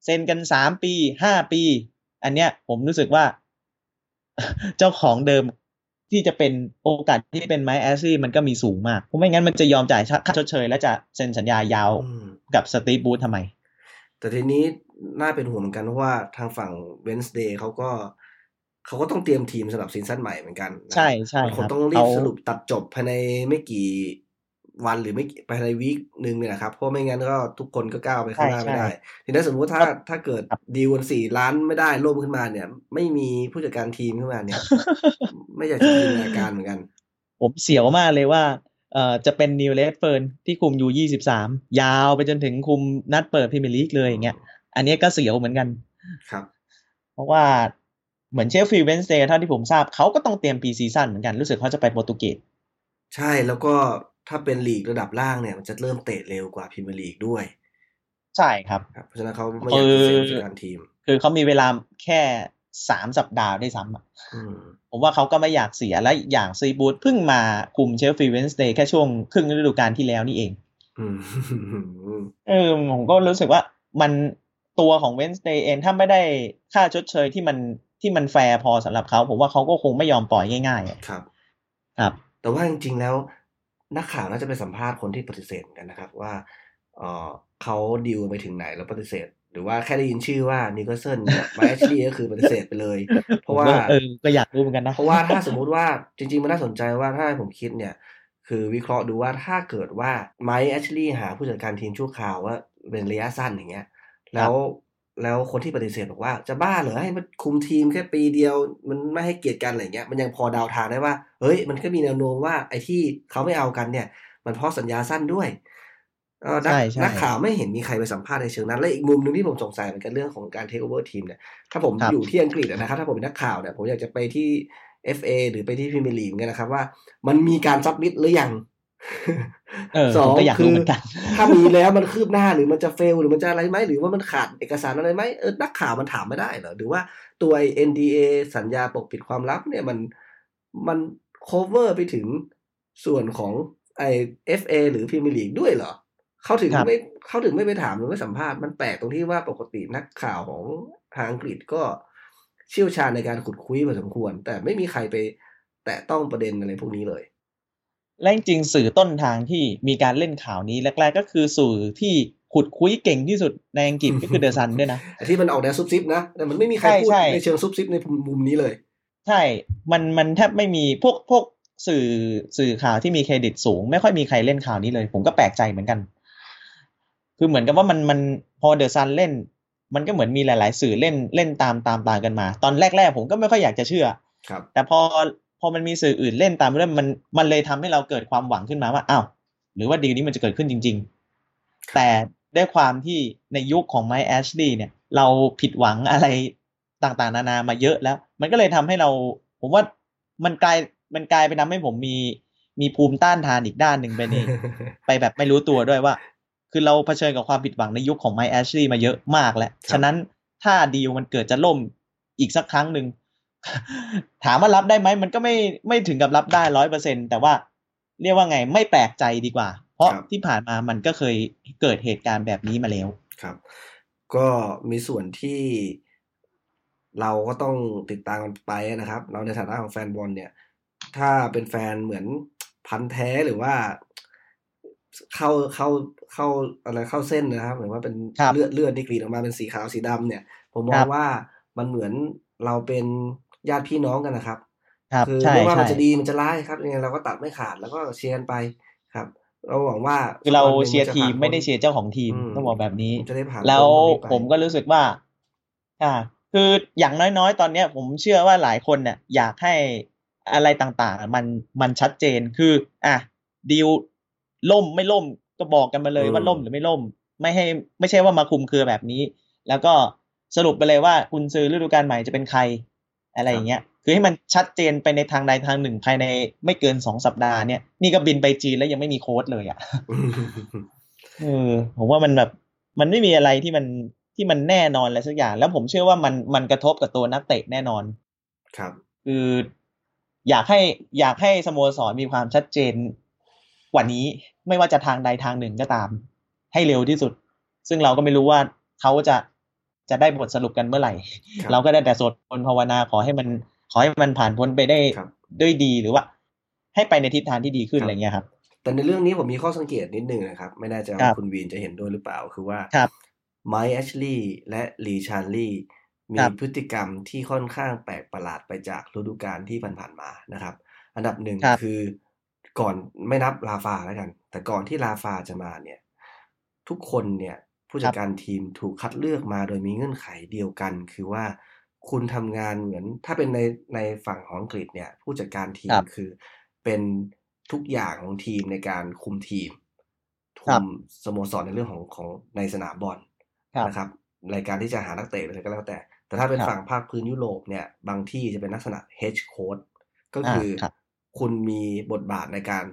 เซ็นกันสามปีห้าปี อันเนี้ยผมรู้สึกว่า เจ้าของเดิมที่จะเป็นโอกาสที่เป็นไมแอสซี่มันก็มีสูงมาก เพราะไม่งั้นมันจะยอมจ่ายค่าชดเชย และจะเซ็นสัญญายาวอืมกับสตีฟบรูซทำไม แต่ทีนี้น่าเป็นห่วงเหมือนกันเพราะว่าทางฝั่งเวนส์เดย์เขาก็เขาก็ต้องเตรียมทีมสำหรับ season ใหม่เหมือนกันนะใช่ใช่มันคครังบต้องรีเขาบสรุปตัดจบภายในไม่กี่ วันหรือไม่กี่ภายใน week หนึ่งเนี่ยนะครับเพราะไม่งั้นก็ทุกคนก็ก้าวไปข้างหน้าใช่ไม่ได้ใช่ทีนี้สมมติว่าถ้าถ้าเกิดครับดีลกันสี่ล้านไม่ได้ล่มขึ้นมาเนี่ย ไม่มีผู้จัดการทีมขึ้นมาเนี่ย ไม่อยากจะจินตนาการเหมือนกัน ผมเสียวมากเลยว่าเอ่อจะเป็นนีลเรดเฟิร์นที่คุมยูยี่สิบสามยาวไปจนถึงคุมนัดเปิดพรีเมียร์ลีกเลยอย่างเงี้ยอันนี้ก็เสียวเหมือนกันครับ เพราะว่าเหมือนเชฟฟิลด์เวนส์เดย์เท่าที่ผมทราบเขาก็ต้องเตรียม pre-season เหมือนกันรู้สึกเขาจะไปโปรตุเกสใช่แล้วก็ ถ้าเป็นลีกระดับล่างเนี่ย มันจะเริ่มเตะเร็วกว่าพรีเมียร์ลีกด้วย ใช่ครับครับเพราะฉะนั้นเขาไม่อยากจะเสียผู้จัดการทีม คือเขามีเวลาแค่สามสัปดาห์ได้วยซ้ำอะอืมผมว่าเขาก็ไม่อยากเสียและอีกอย่างสตีฟบรูซเพิ่งมาคุมเชฟฟิลด์เวนส์เดย์แค่ช่วงครึ่งฤดูกาลที่แล้วนี่เองอืมเออผมก็รู้สึกว่ามันตัวของเวนสเ d ย์เองถ้าไม่ได้ค่าชดเชยที่มันที่มันแฟร์พอสำหรับเขา ผมว่าเขาก็คงไม่ยอมปล่อยง่ายๆอะครับ ครับ แต่ว่าจริงๆแล้ว นักข่าวน่าจะไปสัมภาษณ์คนที่ปฏิเสธเหมือนกันนะครับ ว่าเออเขาดีลไปถึงไหนแล้วปฏิเสธ หรือว่าแค่ได้ยินชื่อว่านิโคลเซนไมค์แอชลีย์ก็คือปฏิเสธไปเลย เพราะว่าผมก็เออก็อยากรู้เหมือนกันนะเพราะว่าถ้าสมมุติว่าจริง ๆ มันน่าสนใจว่าถ้าให้ผมคิดเนี่ย คือวิเคราะห์ดูว่าถ้าเกิดว่าไมค์แอชลีย์หาผู้จัดการทีมชั่วคราวว่าเป็นระยะสั้นอย่างเงี้ย แล้ว แล้วคนที่ปฏิเสธบอกว่าจะบ้าเหรอให้มันคุมทีมแค่ปีเดียว มันไม่ให้เกียรติกันอะไรเงี้ยมันยังพอเดาทางได้ว่า เฮ้ย มันก็มีแนวโน้มว่าไอ้ที่เขาไม่เอากันเนี่ย มันเพราะสัญญาสั้นด้วยเออนักใช่ใช่นักข่าวไม่เห็นมีใครไปสัมภาษณ์ในเชิงนั้น และอีกมุมหนึ่งที่ผมสงสัยเหมือนกันเรื่องของการเทคโอเวอร์ทีมเนี่ยถ้าผมครับอยู่ที่อังกฤษอะนะครับ ถ้าผมเป็นนักข่าวเนี่ยผมอยากจะไปที่ FA หรือไปที่พรีเมียร์ลีกกันนะครับว่ามันมีการซับมิดหรือยังเออ สอผมงก็อยากคืรู้อเหมือนกันถ้ามีแล้วมันคืบหน้าหรือมันจะเฟลหรือมันจะอะไรไหมหรือว่ามันขาดเอกสารอะไรไหมเออนักข่าวมันถามไม่ได้เหรอหรือว่าตัวไอ้ NDA สัญญาปกปิดความลับเนี่ยมันมัน cover ไปถึงส่วนของไอ้ FA หรือพรีเมียร์ลีกด้วยเหรอเขาถึงครับไม่เขาถึงไม่ไปถามหรือไม่สัมภาษณ์มันแปลกตรงที่ว่าปกตินักข่าวของทางอังกฤษก็เชี่ยวชาญในการขุดคุยพอสมควร แต่ไม่มีใครไปแตะต้องประเด็นอะไรพวกนี้เลย และจริงๆสื่อต้นทางที่มีการเล่นข่าวนี้แรกๆก็คือสื่อที่ขุดคุยเก่งที่สุดในอังกฤษก็คือเดอะซันด้วยนะไอ้ที่มันออกแนวซุบซิบนะ แต่มันไม่มีใครใช่พูดใช่ในเชิงซุบซิบในมุมนี้เลย ใช่ มันมันแทบไม่มีพวกพวกสื่อสื่อข่าวที่มีเครดิตสูง ไม่ค่อยมีใครเล่นข่าวนี้เลย ผมก็แปลกใจเหมือนกัน คือเหมือนกับว่ามันมันพอเดอะซันเล่น มันก็เหมือนมีหลาย ๆ สื่อเล่นเล่นตามตามตามกันมา ตอนแรก ๆ ผมก็ไม่ค่อยอยากจะเชื่อครับแต่พอ พอมันมีสื่ออื่นเล่นตามเรื่องมันมันเลยทำให้เราเกิดความหวังขึ้นมาว่าอ้าวหรือว่าดีลนี้มันจะเกิดขึ้นจริง ๆ แต่ด้วยความที่ในยุคของไมค์แอชลีย์เนี่ย เราผิดหวังอะไรต่างๆ นานามาเยอะแล้ว มันก็เลยทำให้เรา ผมว่ามันกลายมันกลายไปทำให้ผมมีมีภูมิต้านทานอีกด้านหนึ่งไปในไปแบบไม่รู้ตัวด้วยว่า คือเราเผชิญกับความผิดหวังในยุคของไมค์แอชลีย์มาเยอะมากแล้วครับฉะนั้นถ้าดีลมันเกิดจะล่มอีกสักครั้งหนึ่ง ถามว่ารับได้ไหมมันก็ไม่ไม่ถึงกับรับได้ร้อยเปอร์เซ็นแต่ว่าเรียกว่าไงไม่แปลกใจดีกว่า เพราะครับที่ผ่านมามันก็เคยเกิดเหตุการณ์แบบนี้มาแล้วครับ ก็มีส่วนที่เราก็ต้องติดตามกันไปนะครับ เราในฐานะของแฟนบอลเนี่ย ถ้าเป็นแฟนเหมือนพันธุ์แท้หรือว่าเข้าเข้าเข้าอะไรเข้าเส้นนะครับเหมือนว่าเป็นครับเลือดเลือดที่กรีดออกมาเป็นสีขาวสีดำเนี่ย ผมมอครังบว่ามันเหมือนเราเป็น ญาติพี่น้องกันนะครับครับคือใช่ไม่ว่ามันใช่จะดีมันจะร้ายครับยังไงเราก็ตัดไม่ขาดแล้วก็เชียร์กันไปครับ เราหวังว่าคือเราสักวันหนึ่งเชียร์นจะทีผ่ามนไม่ได้พ้นเชียร์เจ้าของทีมอืมต้องบอกแบบนี้จะได้ผ่านแล้วพ้นตรงนี้ไปผมก็รู้สึกว่า อ่า คืออย่างน้อยๆ ตอนเนี้ย ผมเชื่อว่าหลายคนเนี่ยอยากให้อะไรต่างๆ มันมันชัดเจนคือ อะดีลล่มไม่ล่มก็บอกกันมาเลยว่าล่มหรือไม่ล่ม ไม่ให้ไม่ใช่ว่ามาคุมเครือแบบนี้ แล้วก็สรุปไปเลยว่าคุณซื้อฤดูกาลใหม่จะเป็นใคร อะไรอย่างเงี้ยคือให้มันชัดเจนไปในทางใดทางหนึ่งภายในไม่เกินสองสัปดาห์เนี่ยนี่ก็บินไปจีนแล้วยังไม่มีโค้ดเลยอะเออผมว่ามันแบบมันไม่มีอะไรที่มันที่มันแน่นอนอะไรสักอย่าง แล้วผมเชื่อว่ามันมันกระทบกับตัวนักเตะแน่นอน ครับ คืออยากให้อยากให้สโมสรมีความชัดเจนกว่านี้ไม่ว่าจะทางใดทางหนึ่งก็ตาม ให้เร็วที่สุด ซึ่งเราก็ไม่รู้ว่าเขาจะ จะได้บทสรุปกันเมื่อไหร่ครับเราก็ได้แต่สวดมนต์ภาวนาขอให้มันขอให้มันผ่านพ้นไปได้ครับด้วยดีหรือว่า ให้ไปในทิศทางที่ดีขึ้นครับอะไรเงี้ยครับ แต่ในเรื่องนี้ผมมีข้อสังเกตนิดนึงนะครับ ไม่แน่ใจครัว่าบคุณวีนจะเห็นด้วยหรือเปล่าคือว่าครับไมค์แอชลีย์และลีชาร์ลีย์มีครับพฤติกรรมที่ค่อนข้างแปลกประหลาดไปจากฤดูกาลที่ผ่านๆมานะครับ อันดับหนึ่งครับคือก่อนไม่นับลาฟาแล้วกัน แต่ก่อนที่ลาฟาจะมาเนี่ย ทุกคนเนี่ย ผู้จัดการทีมถูกคัดเลือกมาโดยมีเงื่อนไขเดียวกัน คือว่าคุณทำงานเหมือน ถ้าเป็นในในฝั่งของอังกฤษเนี่ย ผู้จัดการทีครัมบคือเป็นทุกอย่างของทีมในการคุมทีมคคุรับมสโมสรในเรื่องของของในสนามบอลครับนะครับในการที่จะหานักเตะอะไรก็แล้วแต่ แต่ถ้าเป็นครับฝั่งภาคพื้นยุโรปเนี่ย บางที่จะเป็นลักษณะ head coach ก็อ่าคือครับคุณมีบทบาทในการ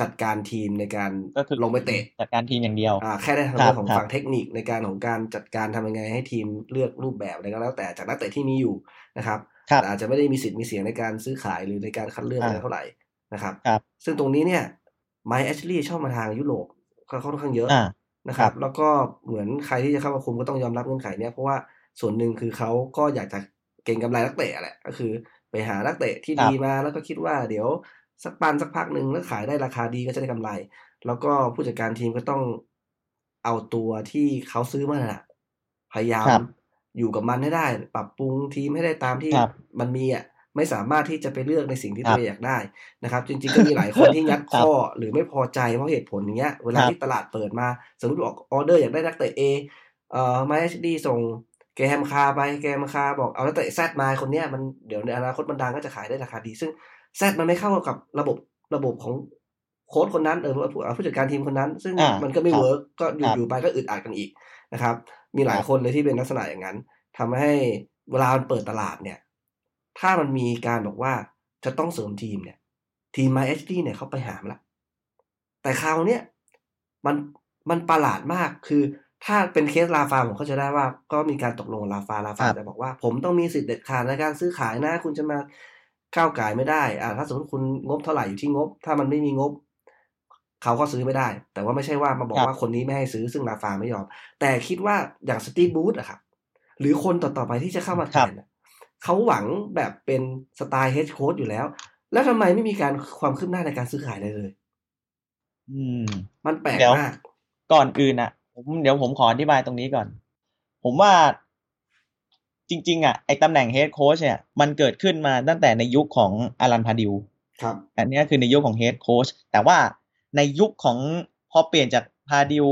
จัดการทีมในการก็คือลงไปเตะจัดการทีมอย่างเดียวอ่าแค่ได้ทางครับเรื่องของครับฝั่งเทคนิคในการของการจัดการทำยังไงให้ทีมเลือกรูปแบบอะไรก็แล้วแต่จากนักเตะที่มีอยู่นะครับครับแต่อาจจะไม่ได้มีสิทธิ์มีเสียงในการซื้อขายหรือในการคัดเลือกอะไรอ่าเท่าไหร่นะครับครับซึ่งตรงนี้เนี่ยไมค์แอชลีย์ชอบมาทางยุโรปก็ค่อนข้างเยอะอ่านะคครัรับบแล้วก็เหมือนใครที่จะเข้ามาคุมก็ต้องยอมรับเงื่อนไขเนี้ยเพราะว่าส่วนหนึ่งคือเขาก็อยากจะเก่งกำไรนักเตะแหละก็คือ ไปหานักเตะที่ครับดีมาแล้วก็คิดว่าเดี๋ยว สักปันสักพักหนึ่งแล้วขายได้ราคาดีก็จะได้กำไร แล้วก็ผู้จัดการทีมก็ต้องเอาตัวที่เขาซื้อมาน่ะ พยายามครับอยู่กับมันให้ได้ ปรับปรุงทีมให้ได้ตามที่ครับมันมีอะไม่สามารถที่จะไปเลือกในสิ่งที่ครัตับวเองอยากได้นะครับ จริงๆก็มีหลายคนที่งัดครับข้อหรือไม่พอใจเพราะเหตุผลอย่างเงี้ย เวลาครับที่ตลาดเปิดมา สมมติออกออเดอร์อยากได้นักเตะ A เอ่อมาเอชดีส่งแกมคาไปแกมคาบอกเอานักเตะแซดมาคนเนี้ยมันเดี๋ยวในอนาคตมันดังก็จะขายได้ราคาดี ซึ่ง แซดมันไม่เข้ากับระบบระบบของโค้ชคนนั้นเออผู้ผู้จัดการทีมคนนั้น ซึ่งอ่ามันก็ไม่ครับ work ก็อยู่ครับอยู่ไปก็อึดอัดกันอีกนะครับ มีหลายครับคนเลยที่เป็นลักษณะอย่างนั้นทำให้เวลามันเปิดตลาดเนี่ย ถ้ามันมีการบอกว่าจะต้องเสริมทีมเนี่ย ทีมไมค์แอชลีย์เนี่ยเขาไปหามละแต่คราวเนี้ยมันมันประหลาดมากคือถ้าเป็นเคสลาฟาผมเข้าใจได้ว่าก็มีการตกลงกับราฟาราฟาครับจะบอกว่า ผมต้องมีสิทธิ์เด็ดขาดในการซื้อขายนะ คุณจะมา ก้าวไก่ายไม่ได้อ่าถ้าสมมติคุณงบเท่าไหร่อยู่ที่งบ ถ้ามันไม่มีงบ เขาก็ซื้อไม่ได้ แต่ว่าไม่ใช่ว่ามาบอกครับว่าคนนี้ไม่ให้ซื้อซึ่งลาฟาไม่ยอม แต่คิดว่าอย่างสตีฟบูธอะครับหรือคนต่อๆไปที่จะเข้ามาแทครับนอะเขาหวังแบบเป็นสไตล์เฮดโค้ดอยู่แล้ว แล้วทำไมไม่มีการความคืบหน้าในการซื้อขายเลยเลย อืม มันแปลกเดี๋ยวมากก่อนอื่นอะผมเดี๋ยวผมขออธิบายตรงนี้ก่อน ผมว่า จริง ๆอะไอ้ตำแหน่ง head coach เนี่ยมันเกิดขึ้นมาตั้งแต่ในยุคของอลันพาร์ดิวครับอันเนี้ยคือในยุคของ head coach แต่ว่าในยุคของพอเปลี่ยนจากพาร์ดิว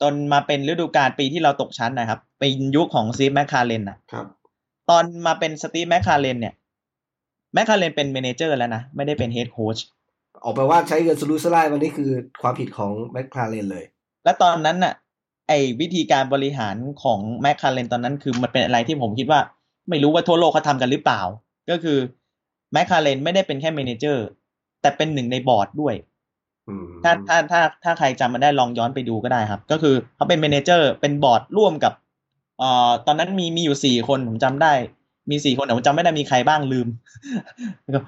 จนมาเป็นฤดูกาลปีที่เราตกชั้นนะครับ เป็นยุคของสตีฟแมคคลาเรนอะครับ ตอนมาเป็นสตีฟแมคคลาเรนเนี่ยแมคคลาเรนเป็น manager แล้วนะไม่ได้เป็น head coach ออกไปว่าใช้เงินสุรุ่ยสุร่ายวันนี้คือความผิดของแมคคลาเรนเลย และตอนนั้นน่ะ ไอ้วิธีการบริหารของแมคคลาเรนตอนนั้นคือมันเป็นอะไรที่ผมคิดว่า ไม่รู้ว่าทั่วโลกเขาทำกันหรือเปล่า ก็คือแมคคลาเรนไม่ได้เป็นแค่ manager แต่เป็นหนึ่งในบอร์ดด้วยอืมถ้าถ้าถ้าถ้าใครจำมาได้ลองย้อนไปดูก็ได้ครับ ก็คือเขาเป็น manager เป็นบอร์ดร่วมกับเอ่อตอนนั้นมีมีอยู่สี่คนผมจำได้ มีสี่คนแต่ผมจำไม่ได้มีใครบ้างลืมแล้วก็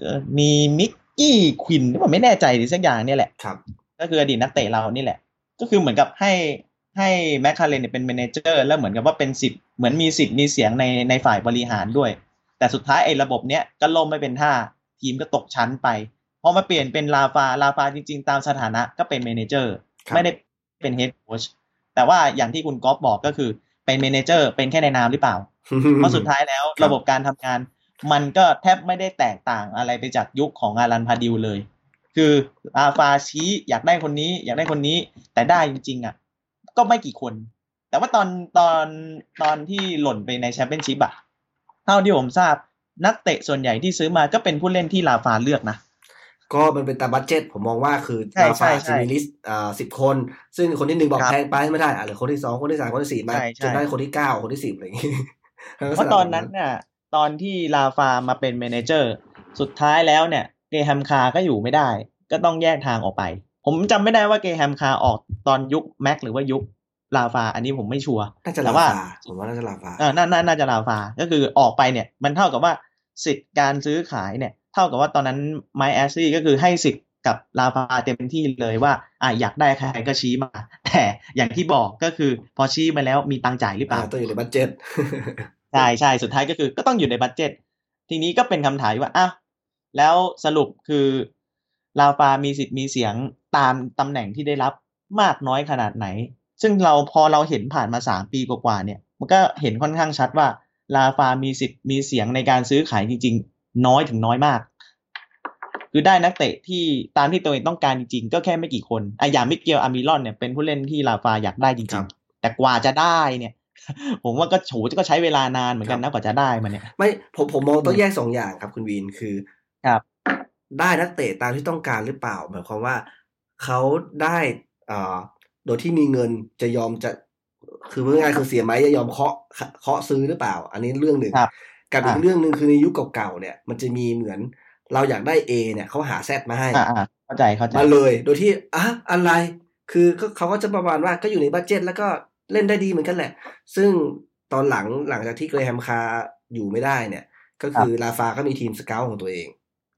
เอ่อมีมิกกี้ควินผมไม่แน่ใจหรือสักอย่างเนี่ยแหละครับ ก็คืออดีตนักเตะเรานี่แหละ ก็คือเหมือนกับให้ ให้แมคคลาเรนเนี่ยเป็น manager แล้วเหมือนกับว่าเป็นสิทธิ์เหมือนมีสิทธิ์มีเสียงในในฝ่ายบริหารด้วย แต่สุดท้ายไอ้ระบบเนี้ยก็ล่มไม่เป็นท่า ทีมก็ตกชั้นไปพอมาเปลี่ยนเป็นราฟาราฟาจริง ๆ ตามสถานะก็เป็น manager ครับไม่ได้เป็น head coach แต่ว่าอย่างที่คุณก๊อฟบอกก็คือเป็น manager เป็นแค่ในนามหรือเปล่า เพราะสุดท้ายแล้วครับระบบการทำงาน มันก็แทบไม่ได้แตกต่างอะไรไปจากยุคของอลันพาร์ดิวเลย คือราฟาชี้อยากได้คนนี้อยากได้คนนี้ แต่ได้จริง ๆอะ ก็ไม่กี่คน แต่ว่าตอนตอนตอนที่หล่นไปในแชมเปี้ยนชิพอะเท่าที่ผมทราบนักเตะส่วนใหญ่ที่ซื้อมาก็เป็นผู้เล่นที่ราฟาเลือกนะก็มันเป็นตาม budget ผมมองว่าคือใช่ใช่ใช่จะมีลิสต์อ่าสิบคน ซึ่งคนที่หนึ่งบอกครับแพงไปไม่ได้อะเหรือคนที่สองคนที่สามคนที่สี่มาใช่ใช่จนได้คนที่เก้าคนที่สิบอะไรอย่างงี้เพราะตอนนั้นน่ะตอนที่ราฟามาเป็น manager สุดท้ายแล้วเนี่ยเกรแฮมคาร์ก็อยู่ไม่ได้ ก็ต้องแยกทางออกไป ผมจำไม่ได้ว่าเกรแฮมคาร์ออกตอนยุคแม็กหรือว่ายุคราฟา อันนี้ผมไม่ชัวร์แต่ว่าน่าจะราฟาผมว่าน่าจะลาฟาเออน่าน่าน่าจะราฟา ก็คือออกไปเนี่ย มันเท่ากับว่าสิทธิ์การซื้อขายเนี่ย เท่ากับว่าตอนนั้นไมค์แอชลีย์ก็คือให้สิทธิ์กับราฟาเต็มที่เลยว่าอะอยากได้ใครก็ชี้มา แต่อย่างที่บอกก็คือพอชี้มาแล้วมีตังค์จ่ายหรือเปล่า อ่าต้องอยู่ใน budget ใช่ใช่สุดท้ายก็คือก็ต้องอยู่ใน budget ทีนี้ก็เป็นคำถามว่าอ้าวแล้วสรุปคือลาฟามีสิทธิ์มีเสียง ตามตำแหน่งที่ได้รับมากน้อยขนาดไหน ซึ่งเราพอเราเห็นผ่านมาสามปีกว่าๆเนี่ย มันก็เห็นค่อนข้างชัดว่าลาฟามีสิทธิ์มีเสียงในการซื้อขายจริง ๆ น้อยถึงน้อยมาก คือได้นักเตะที่ตามที่ตัวเองต้องการจริงๆ ก็แค่ไม่กี่คนอะอย่างมิเกลอามิรอนเนี่ยเป็นผู้เล่นที่ลาฟาอยากได้จคริรังบๆแต่กว่าจะได้เนี่ย ผมว่าก็โฉก็ใช้เวลานานเหมือนกันครันะบกว่าจะได้มาเนี่ยไม่ผมผมมองอืต้องมแยกสองอย่างครับคุณวีนคือครับได้นักเตะตามที่ต้องการหรือเปล่าหมายความว่า เขาได้อ่าโดยที่มีเงินจะยอมจะคือเมื่อไงายๆคือเสียไหมจะยอมเคาะเคาะซื้อหรือเปล่า อันนี้เรื่องหนึ่งครับกับอีกอ่าเรื่องหนึ่งคือในยุคเก่าๆเนี่ย มันจะมีเหมือนเราอยากได้ A เนี่ยเขาหา Z มาให้อ่าอ่าเข้าใจเข้าใจมาเลย โดยที่อะอะไร คือก็เขาก็จะประมาณว่าก็อยู่ใน budget แล้วก็เล่นได้ดีเหมือนกันแหละ ซึ่งตอนหลังหลังจากที่เกรแฮมคาร์อยู่ไม่ได้เนี่ย ก็คือลาฟาก็มีทีม scout ของตัวเอง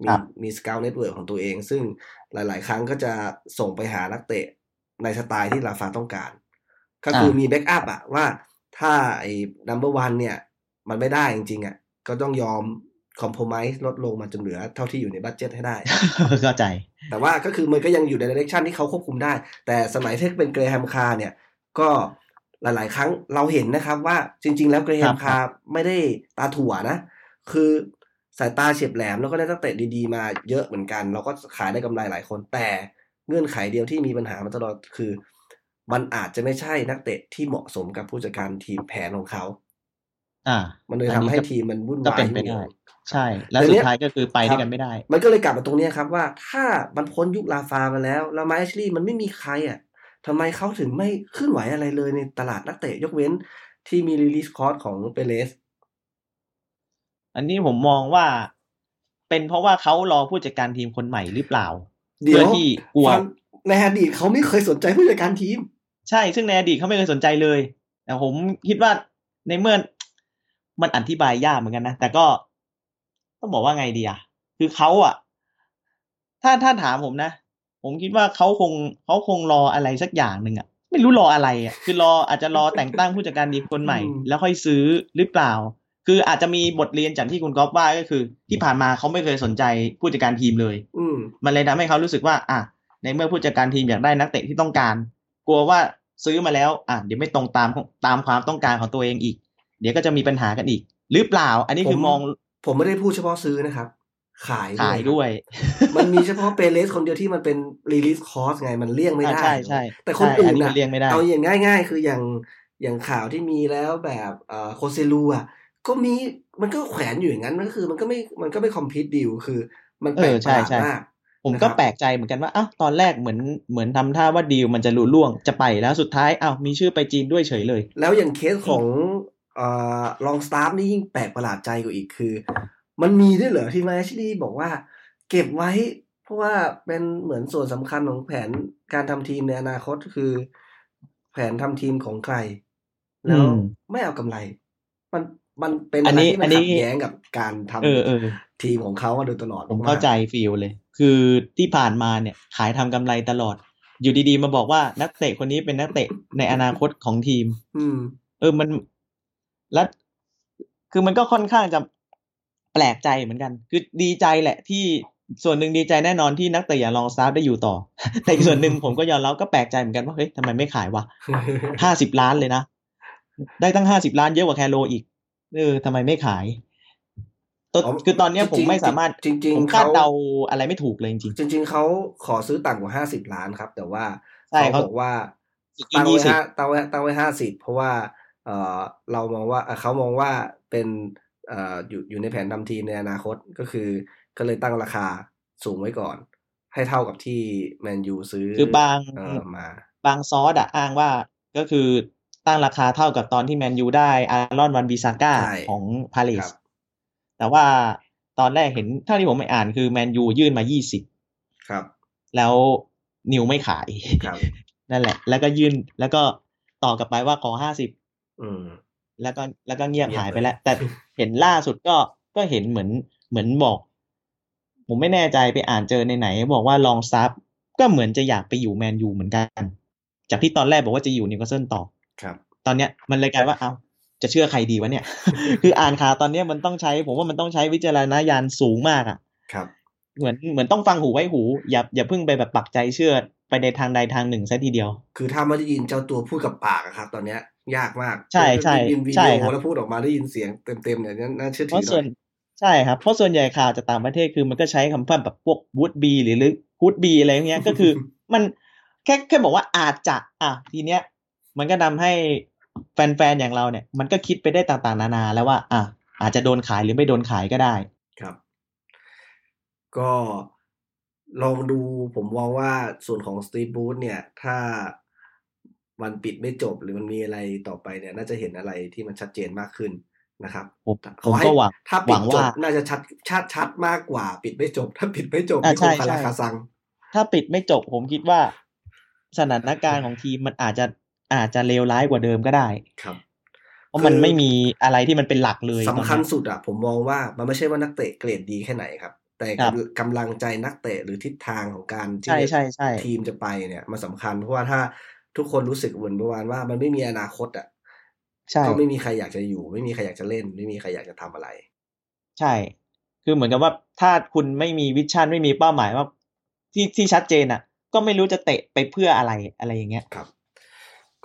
มีครับมี scout network ของตัวเอง ซึ่งหลาย ๆ ครั้งก็จะส่งไปหานักเตะในสไตล์ที่ลาฟาต้องการ ก็คือมี backup อะว่าถ้าไอ้ number one เนี่ย มันไม่ได้จริงๆอะก็ต้องยอมคอมโพม s e ลดลงมาจนเหลือเท่าที่อยู่ใน budget ให้ได้ เข้าใจ แต่ว่าก็คือมันก็ยังอยู่ใน direction ที่เขาควบคุมได้ แต่สมัยที่เป็นเกรแฮมคาร์เนี่ย ก็หลาย ๆ ครั้งเราเห็นนะครับว่าจริง ๆ แล้วเกรแฮมคาร์ครับไม่ได้ตาถั่วนะ คือ สายตาเฉียบแหลมแล้วก็ได้นักเตะดีๆมาเยอะเหมือนกัน เราก็ขายได้กำไรหลายคน แต่เงื่อนไขเดียวที่มีปัญหามาตลอดคือ มันอาจจะไม่ใช่นักเตะที่เหมาะสมกับผู้จัดการทีมแผนของเขา อ่า มันเลยอัทำนนี้ให้ก็ทีมมันวุ่นก็วายเป็นไปอยู่ได้ใช่ แล้วแต่สุเนี้ดยท้ายก็คือไปครัด้วยบกันไม่ได้ มันก็เลยกลับมาตรงเนี้ยครับว่าถ้ามันพ้นยุคลาฟามาแล้วแล้วมาแอชลีย์มันไม่มีใครอะทำไมเขาถึงไม่เคลื่อนไหวอะไรเลยในตลาดนักเตะยกเว้นที่มีรีลิสคอร์สของเปเรส อันนี้ผมมองว่า เป็นเพราะว่าเขารอผู้จัดการทีมคนใหม่หรือเปล่าเดี๋ยเพื่วอที่กลัวฟังในอดีตเขาไม่เคยสนใจผู้จัดการทีม ใช่ซึ่งในอดีตเขาไม่เคยสนใจเลย แต่ผมคิดว่าในเมื่อมันอธิบายยากเหมือนกันนะ แต่ก็ต้องบอกว่าไงดีอะคือเขาอะถ้าถ้าถามผมนะ ผมคิดว่าเขาคงเขาคงรออะไรสักอย่างหนึ่งอะไม่รู้รออะไรอะคือรออาจจะรอแต่งตั้งผู้จัดการทีมคนใหม่อืมแล้วค่อยซื้อหรือเปล่า คืออาจจะมีบทเรียนจากที่คุณก๊อฟว่าก็คือ ที่ผ่านมาเขาไม่เคยสนใจผู้จัดการทีมเลย อืมมันเลยทำให้เขารู้สึกว่า อะในเมื่อผู้จัดการทีมอยากได้นักเตะที่ต้องการ กลัวว่าซื้อมาแล้ว อะเดี๋ยวไม่ตรงตามตามความต้องการของตัวเองอีก เดี๋ยวก็จะมีปัญหากันอีก หรือเปล่า อันนี้คือผมมอง ผมไม่ได้พูดเฉพาะซื้อนะครับ ขายขายด้วย มันมีเฉพาะเปเรสคนเดียวที่มันเป็น release clause ไงมันเลี่ยงไม่อ่าได้ใช่ใช่แต่คนใช่อื่อันนนี้น่ะก็เลี่ยงไม่ได้เอาอย่างง่าย ๆ คืออย่างอย่างข่าวที่มีแล้วแบบเอ่อโคเซลูอะ ก็มีมันก็แขวนอยู่อย่างนั้นมันก็คือ มันก็ไม่มันก็ไม่คอมพิวดิวคือ มันแปลกเออปใช่ระหลาดใช่มากผมนะคก็รับแปลกใจเหมือนกันว่าอ้าวตอนแรกเหมือนเหมือนทำท่าว่าดีลมันจะลุล่วงจะไปแล้วสุดท้ายอ้าวมีชื่อไปจีนด้วยเฉยเลย แล้วอย่างเคสของเอ่อลองสตาฟนี่ยิ่งแปลกประหลาดใจกว่าอีกคือ มันมีด้วยเหรอที่มาแอชลีย์บอกว่า เก็บไว้ เพราะว่าเป็นเหมือนส่วนสำคัญของแผนการทำทีมในอนาคตคือ แผนทำทีมของใครแล้วอืมไม่เอากำไร มัน มันเป็นอัอะนไรนี้ที่อัมันนนี้ขัดแย้งกับการทำเออเออทีมของเขามาโดยตลอดผมกๆเข้าใจฟีลเลย คือที่ผ่านมาเนี่ยขายทำกำไรตลอด อยู่ดีๆมาบอกว่านักเตะคนนี้เป็นนักเตะในอนาคตของทีม อืม เออมันและคือมันก็ค่อนข้างจะแปลกใจเหมือนกัน คือดีใจแหละที่ส่วนหนึ่งดีใจแน่นอนที่นักเตะอย่างลองซาฟได้อยู่ต่อ แต่อีกส่วนหนึ่งผมก็ยอมรับก็แปลกใจเหมือนกันว่าเฮ้ยทำไมไม่ขายวะห้าสิบล้านเลยนะ ได้ตั้งห้าสิบล้านเยอะกว่าแคโรอีก เออทำไมไม่ขายตอนอ๋อคือตอนเนี้ยผมจริงๆไม่สามารถจริงๆผมคาดเขาเดาอะไรไม่ถูกเลยจริงจริง ๆเขาขอซื้อต่ำกว่าห้าสิบล้านครับ แต่ว่าใช่เขาเขาบอกว่าๆตั้งยี่ไว้สิบห้าตั้งไว้ตั้งไว้ห้าสิบเพราะว่าเออเรามองว่าเอ่อเขามองว่าเป็นเอ่ออยู่อยู่ในแผนทำทีมในอนาคตก็คือ ก็เลยตั้งราคาสูงไว้ก่อน ให้เท่ากับที่แมนยูซื้อคือบางเออมา บางซอสอะอ้างว่าก็คือ ตั้งราคาเท่ากับตอนที่แมนยูได้อารอนวันบิซาก้าใช่ของพาเลคสรับแต่ว่าตอนแรกเห็นเท่าที่ผมไปอ่านคือแมนยูยื่นมายี่สิบครับ แล้วนิวไม่ขายครับนั่นแหละ แล้วก็ยื่นแล้วก็ต่อกลับไปว่าขอห้าสิบอืมแล้วก็แล้วก็เงียบเงียบหายไปเลยแล้ว แต่เห็นล่าสุดก็ก็เห็นเหมือนเหมือนบอก ผมไม่แน่ใจไปอ่านเจอในไหน บอกว่าลองซับก็เหมือนจะอยากไปอยู่แมนยูเหมือนกัน จากที่ตอนแรกบอกว่าจะอยู่นิวคาสเซิลต่อ ครับ ตอนเนี้ยมันเลยกลายว่าเอาจะเชื่อใครดีวะเนี่ย คืออ่านข่าวตอนเนี้ยมันต้องใช้ ผมว่ามันต้องใช้วิจารณญาณสูงมากอะ ครับ เหมือนเหมือนต้องฟังหูไว้หู อย่าอย่าเพิ่งไปแบบปักใจเชื่อไปในทางใดทางหนึ่งซะทีเดียว คือถ้าไม่ได้ยินเจ้าตัวพูดกับปากอะครับ ตอนเนี้ยยากมาก ใช่ใช่ได้ยินวิใช่ดีโอครับแล้วพูดออกมาได้ยินเสียงเต็มๆเนี่ยน่าเชื่อเพถือราะหส่น่วอนยใช่ครับ เพราะส่วนใหญ่ข่าวจากต่างประเทศคือมันก็ใช้คำพูดแบบพวก would be หรือหรือ would be อะไรอย่างเงี้ยก็คือมันแค่แค่บอกว่าอาจจะอะทีเนี้ย มันก็ทำให้แฟนๆอย่างเราเนี่ย มันก็คิดไปได้ต่างๆ นานาแล้วว่าอะอาจจะโดนขายหรือไม่โดนขายก็ได้ ครับ ก็ลองดูผมมองว่าส่วนของสตี e บูธเนี่ย ถ้ามันปิดไม่จบหรือมันมีอะไรต่อไปเนี่ย น่าจะเห็นอะไรที่มันชัดเจนมากขึ้นนะครับผมขผอมให้ก็หวังถ้าหปิวัดงจบว่าน่าจะชัดชัดชัดมากกว่า ปิดไม่จบ ถ้าปิดไม่จบอ่านี่คงใช่คาราใช่คาซัง ถ้าปิดไม่จบผมคิดว่า สถานการณ์ของทีมมันอาจจะ อาจจะเลวร้ายกว่าเดิมก็ได้ครับเพราะมันไม่มีอะไรที่มันเป็นหลักเลยตอนสำคัญเนี้ยสุดอะผมมองว่ามันไม่ใช่ว่านักเตะเกรดดีแค่ไหนครับ แต่ครับกำกำลังใจนักเตะหรือทิศทางของการที่ใช่ใช่ใช่ทีมจะไปเนี่ยมันสำคัญเพราะว่าถ้าทุกคนรู้สึกเหมือนประมาณว่ามันไม่มีอนาคตอะใช่ก็ไม่มีใครอยากจะอยู่ ไม่มีใครอยากจะเล่น ไม่มีใครอยากจะทำอะไร ใช่ คือเหมือนกับว่าถ้าคุณไม่มีวิชั่นไม่มีเป้าหมายว่าที่ที่ชัดเจนอะ ก็ไม่รู้จะเตะไปเพื่ออะไรอะไรอย่างเงี้ยครับ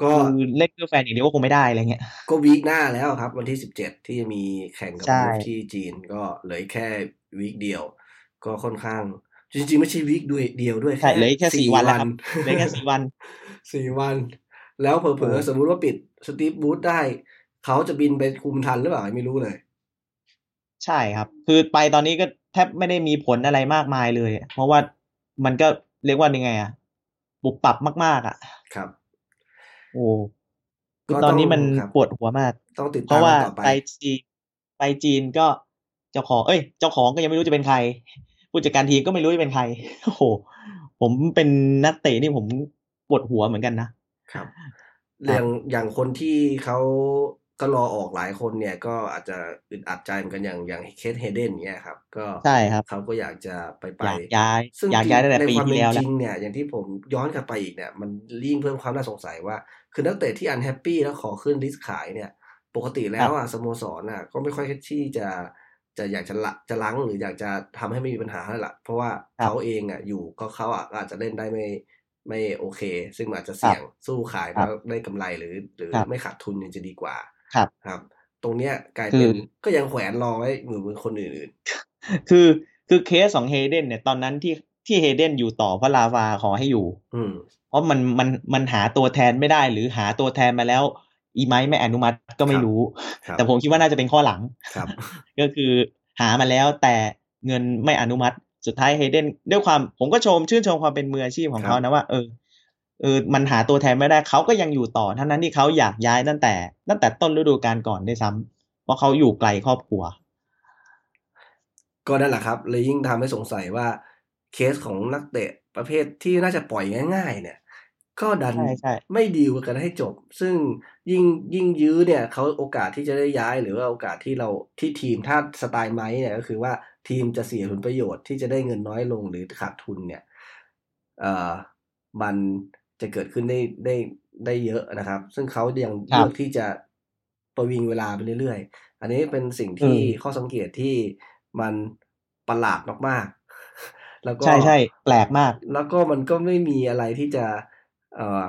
ก็คือเล่นเพื่อแฟนอย่างเดียวก็คงไม่ได้อะไรเงี้ย ก็วีคหน้าแล้วครับ วันที่สิบเจ็ดที่จะมีแข่งกับใช่มูฟที่จีนก็เหลือแค่วีคเดียว ก็ค่อนข้าง จริง ๆ ไม่ใช่วีคด้วยเดียวด้วยใช่เหลือแค่สี่วันแล้วครับเหลือแค่สี่วันสี่วัน แล้วเผลอโอ้ๆสมมุติว่าปิดสตีฟบูธได้ เขาจะบินไปคุมทันหรือเปล่าไม่รู้เลย ใช่ครับ คือไปตอนนี้ก็แทบไม่ได้มีผลอะไรมากมายเลย เพราะว่ามันก็เรียกว่ายังไงอะปุบปรับมาก ๆอะครับ โอ้คือก็ตอนนี้ต้องมันครับปวดหัวมาก ต้องติดเพตามราะว่ากันต่อไปไปจีนไปจีนก็เจ้าของ เอ้ย เจ้าของก็ยังไม่รู้จะเป็นใคร ผู้จัดการทีมก็ไม่รู้จะเป็นใคร โอ้โห ผมเป็นนักเตะนี่ผมปวดหัวเหมือนกันนะ ครับ อย่างอย่างคนที่เขาก็รอออกหลายคนเนี่ยก็อาจจะอึดอัดใจเหมือนกันอย่างอย่างเคสเฮเดนเนี่ยครับ ก็ใช่ครับเขาก็อยากจะไปไปอยากย้ายซึ่งอยากย้ายตั้งแต่ในปีความที่เป็นแล้วจแล้วริงเนี่ย อย่างที่ผมย้อนกลับไปอีกเนี่ย มันยิ่งเพิ่มความน่าสงสัยว่า คือนักเตะที่ unhappy แล้วขอขึ้น list ขายเนี่ย ปกติแล้วอะสโมสรอะก็ไม่ค่อยที่จะจะอยากจะละจะล้างหรืออยากจะทำให้ไม่มีปัญหาเท่าไหร่ละเพราะว่าครับเขาเองอะอยู่ก็เขาอะอาจจะเล่นได้ไม่ไม่โอเค ซึ่งมันอาจจะเสี่ยงสู้ขายแล้วครัแล้บได้กำไรหรือ หรือครับไม่ขาดทุนยังจะดีกว่าครับครับ ตรงเนี้ยกลายคืเป็อนก็ยังแขวนรอไว้เหมือนเหมือนคนอื่น คือคือเคสของเฮเดนเนี่ยตอนนั้นที่ ที่เฮเดนอยู่ต่อเพราะลาวาขอให้อยู่ๆอืมเพราะมันมันมันหาตัวแทนไม่ได้ หรือหาตัวแทนมาแล้ว อีไมค์ไม่อนุมัติก็ไม่รู้ครับแต่ผมคิดว่าน่าจะเป็นข้อหลังครับ ก็คือหามาแล้วแต่เงินไม่อนุมัติสุดท้ายเฮเดนด้วยความผมก็ชมชื่นชมความเป็นมืออาชีพของครับเขานะว่าเออเออมันหาตัวแทนไม่ได้เขาก็ยังอยู่ต่อทั้งนั้นที่เขาอยากย้ายตั้งแต่ ตั้งแต่ต้นฤดูกาลก่อนด้วยซ้ำเพราะเขาอยู่ไกลครอบครัว ก็นั่นแหละครับเลยยิ่งทำให้สงสัยว่า เคสของนักเตะประเภทที่น่าจะปล่อยง่ายๆ เนี่ย ก็ดันใช่ใช่ไม่ดีลกันให้จบ ซึ่งยิ่งยิ่งยื้อเนี่ยเขาโอกาสที่จะได้ย้ายหรือว่าโอกาสที่เราที่ทีมถ้าสไตล์ไม้เนี่ยก็คือว่าทีมจะเสียผลประโยชน์ที่จะได้เงินน้อยลงหรือขาดทุนเนี่ยเอ่อมันจะเกิดขึ้นได้ได้ได้เยอะนะครับ ซึ่งเขายังครับเลือกที่จะประวิงเวลาไปเรื่อยๆ อันนี้เป็นสิ่งที่อืมข้อสังเกตที่มันประหลาดมากๆ แล้วก็ใช่ใช่แปลกมาก แล้วก็มันก็ไม่มีอะไรที่จะเอ่อ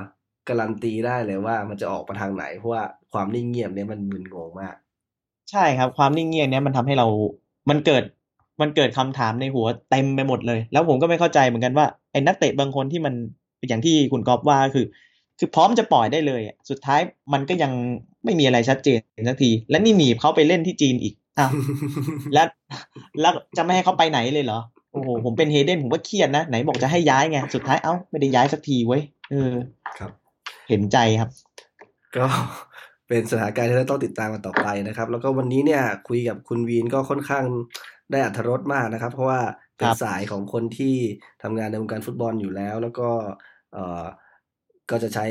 การันตีได้เลยว่ามันจะออกมาทางไหน เพราะว่าความนิ่งเงียบเนี่ยมันมึนงงมาก ใช่ครับ ความนิ่งเงียบเนี้ยมันทำให้เรา มันเกิด มันเกิดคำถามในหัวเต็มไปหมดเลย แล้วผมก็ไม่เข้าใจเหมือนกันว่าไอ้นักเตะบางคนที่มันอย่างที่คุณกอฟว่าคือ คือพร้อมจะปล่อยได้เลยอะสุดท้ายมันก็ยังไม่มีอะไรชัดเจนสักที และนี่หนีบเขาไปเล่นที่จีนอีกอ้าวแล้วแล้วจะไม่ให้เขาไปไหนเลยเหรอ โอ้โหผมเป็นเฮเดนผมก็เครียดนะไหนบอกจะให้ย้ายไงสุดท้ายเอ้าไม่ได้ย้ายสักทีเว้ยเออครับ เห็นใจครับ ก็เป็นสถานการณ์ที่เราต้องติดตามกันต่อไปนะครับ แล้วก็วันนี้เนี่ยคุยกับคุณวีนก็ค่อนข้างได้อัธรสมากนะครับ เพราะว่าเป็นครับสายของคนที่ทำงานในวงการฟุตบอลอยู่แล้ว แล้วก็เอ่อก็จะใช้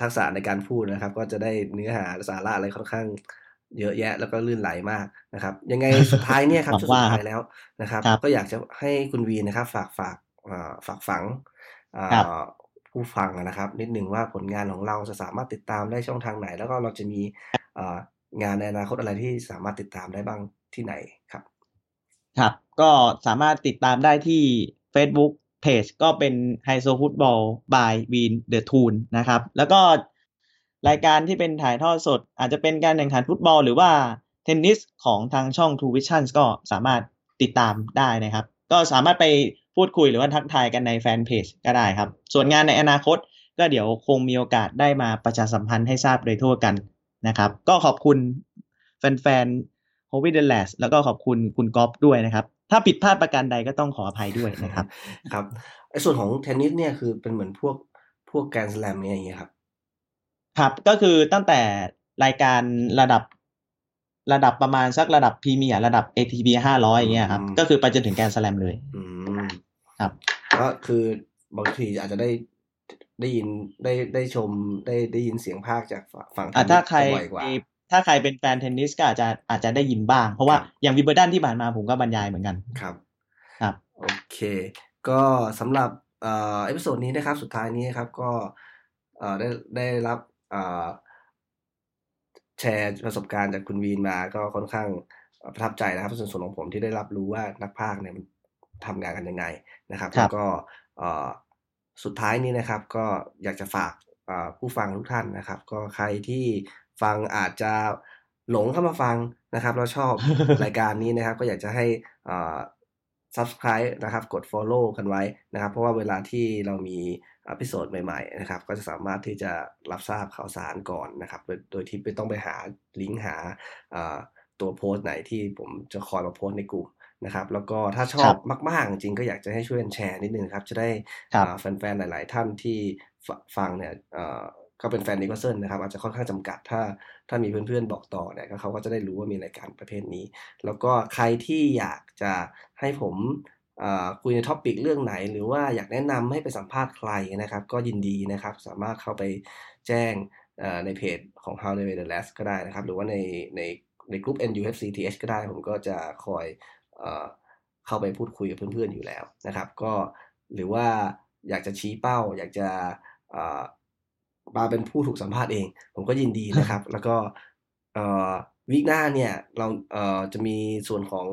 ทักษะในการพูดนะครับ ก็จะได้เนื้อหาสาระอะไรค่อนข้าง เยอะแยะแล้วก็ลื่นไหลมากนะครับ ยังไงสุดท้ายเนี่ยครับหวังช่วงสุว่าดครับท้ายแล้วนะครับครับ ก็อยากจะให้คุณวีนนะครับ ฝากฝากเอ่อฝากฝังเอ่อครับผู้ฟังนะครับ นิดหนึ่งว่าผลงานของเราจะสามารถติดตามได้ช่องทางไหน แล้วก็เราจะมีเอ่องานในอนาคตอะไรที่สามารถติดตามได้บ้างที่ไหนครับ ครับ ก็สามารถติดตามได้ที่ Facebook Page ก็เป็นไฮโซฟุตบอล by Win the Toon นะครับ แล้วก็ รายการที่เป็นถ่ายทอดสด อาจจะเป็นการแข่งขันฟุตบอลหรือว่าเทนนิสของทางช่อง True Vision ก็สามารถติดตามได้นะครับ ก็สามารถไปพูดคุยหรือว่าทักทายกันในแฟนเพจก็ได้ครับ ส่วนงานในอนาคตก็เดี๋ยวคงมีโอกาสได้มาประชาสัมพันธ์ให้ทราบโดยทั่วกันนะครับ ก็ขอบคุณแฟนๆ h o b b y the Last แล้วก็ขอบคุณคุณก๊อฟด้วยนะครับ ถ้าผิดพลาดประการใดก็ต้องขออภัยด้วยนะครับ ครับไอ้ส่วนของเทนนิสเนี่ยคือเป็นเหมือนพวกพวกแกรนด์สแลมเนี่ยอย่างเงี้ยครับ ครับก็คือตั้งแต่รายการระดับระดับประมาณสักระดับพรีเมียร์ระดับ ATP ห้าร้อยอย่างเงี้ยครับอืมก็คือไปจนถึงแกรนด์สแลมเลยอืมครับ ก็คือบางทีอาจจะได้ได้ยินได้ได้ชมได้ได้ยินเสียงภาคจากฝั่งเทนนิสบ่อยกว่า อะ ถ้าใคร ถ้าใครเป็นแฟนเทนนิสก็อาจจะอาจจะได้ยินบ้าง เพราะว่าครับอย่างวิมเบิลดันที่ผ่านมาผมก็บรรยายเหมือนกันครับ ครับ โอเค ก็สำหรับเอ่อ episode นี้นะครับ สุดท้ายนี้นะครับ ก็เอ่อได้ได้รับเอ่อ แชร์ประสบการณ์จากคุณวีนมาก็ค่อนข้างประทับใจนะครับส่วนส่วนของผมที่ได้รับรู้ว่านักพากย์เนี่ยมันทำงานกันยังไงนะครับครัแล้บวก็เอ่อสุดท้ายนี้นะครับก็อยากจะฝากเอ่อผู้ฟังทุกท่านนะครับ ก็ใครที่ฟังอาจจะหลงเข้ามาฟังนะครับแล้วชอบรายการนี้นะครับ ก็อยากจะให้เอ่อ subscribe นะครับ กด follow กันไว้นะครับ เพราะว่าเวลาที่เรามี อพิโซดใหม่ๆนะครับก็จะสามารถที่จะรับทราบข่าวสารก่อนนะครับ โดยโดยที่ไม่ต้องไปหาลิงก์หาอ่าตัวโพสต์ไหนที่ผมจะคอยมาโพสต์ในกลุ่มนะครับ แล้วก็ถ้าชอบมาก ๆ จริงๆก็อยากจะให้ช่วยกันแชร์นิดนึงครับ จะได้ครับอ่าแฟน ๆ หลาย ๆ ท่านที่ฟังเนี่ยเอ่อก็เป็นแฟนนิวคาสเซิลนะครับ อาจจะค่อนข้างจำกัดถ้าถ้ามีเพื่อน ๆ บอกต่อเนี่ยก็เขาก็จะได้รู้ว่ามีรายการประเภทนี้ แล้วก็ใครที่อยากจะให้ผมเอ่อ คุยใน topic เรื่องไหน หรือว่าอยากแนะนำให้ไปสัมภาษณ์ใครนะครับ ก็ยินดีนะครับ สามารถเข้าไปแจ้งในเพจของ How the the Last ก็ได้นะครับ หรือว่าในในในกลุ่ม NUFCTH ก็ได้ ผมก็จะคอยเอเข้าไปพูดคุยกับเพื่อนๆอยู่แล้วนะครับ ก็หรือว่าอยากจะชี้เป้า อยากจะมาเป็นผู้ถูกสัมภาษณ์เอง ผมก็ยินดีนะครับ แล้วก็วีคหน้าเนี่ยเราเจะมีส่วนของ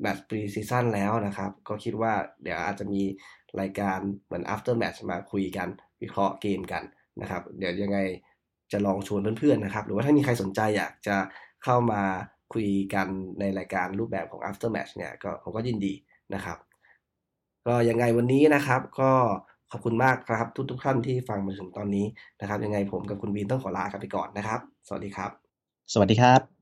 แมตช์ pre season แล้วนะครับ ก็คิดว่าเดี๋ยวอาจจะมีรายการเหมือน after match มาคุยกัน วิเคราะห์เกมกันนะครับ เดี๋ยวยังไงจะลองชวนเพื่อนๆนะครับ หรือว่าถ้ามีใครสนใจอยากจะเข้ามาคุยกันในรายการรูปแบบของ after match เนี่ยก็ผมก็ยินดีนะครับ ก็ยังไงวันนี้นะครับ ก็ขอบคุณมากครับทุกๆท่านที่ฟังมาถึงตอนนี้นะครับ ยังไงผมกับคุณวีนต้องขอลากันไปก่อนนะครับ สวัสดีครับ สวัสดีครับ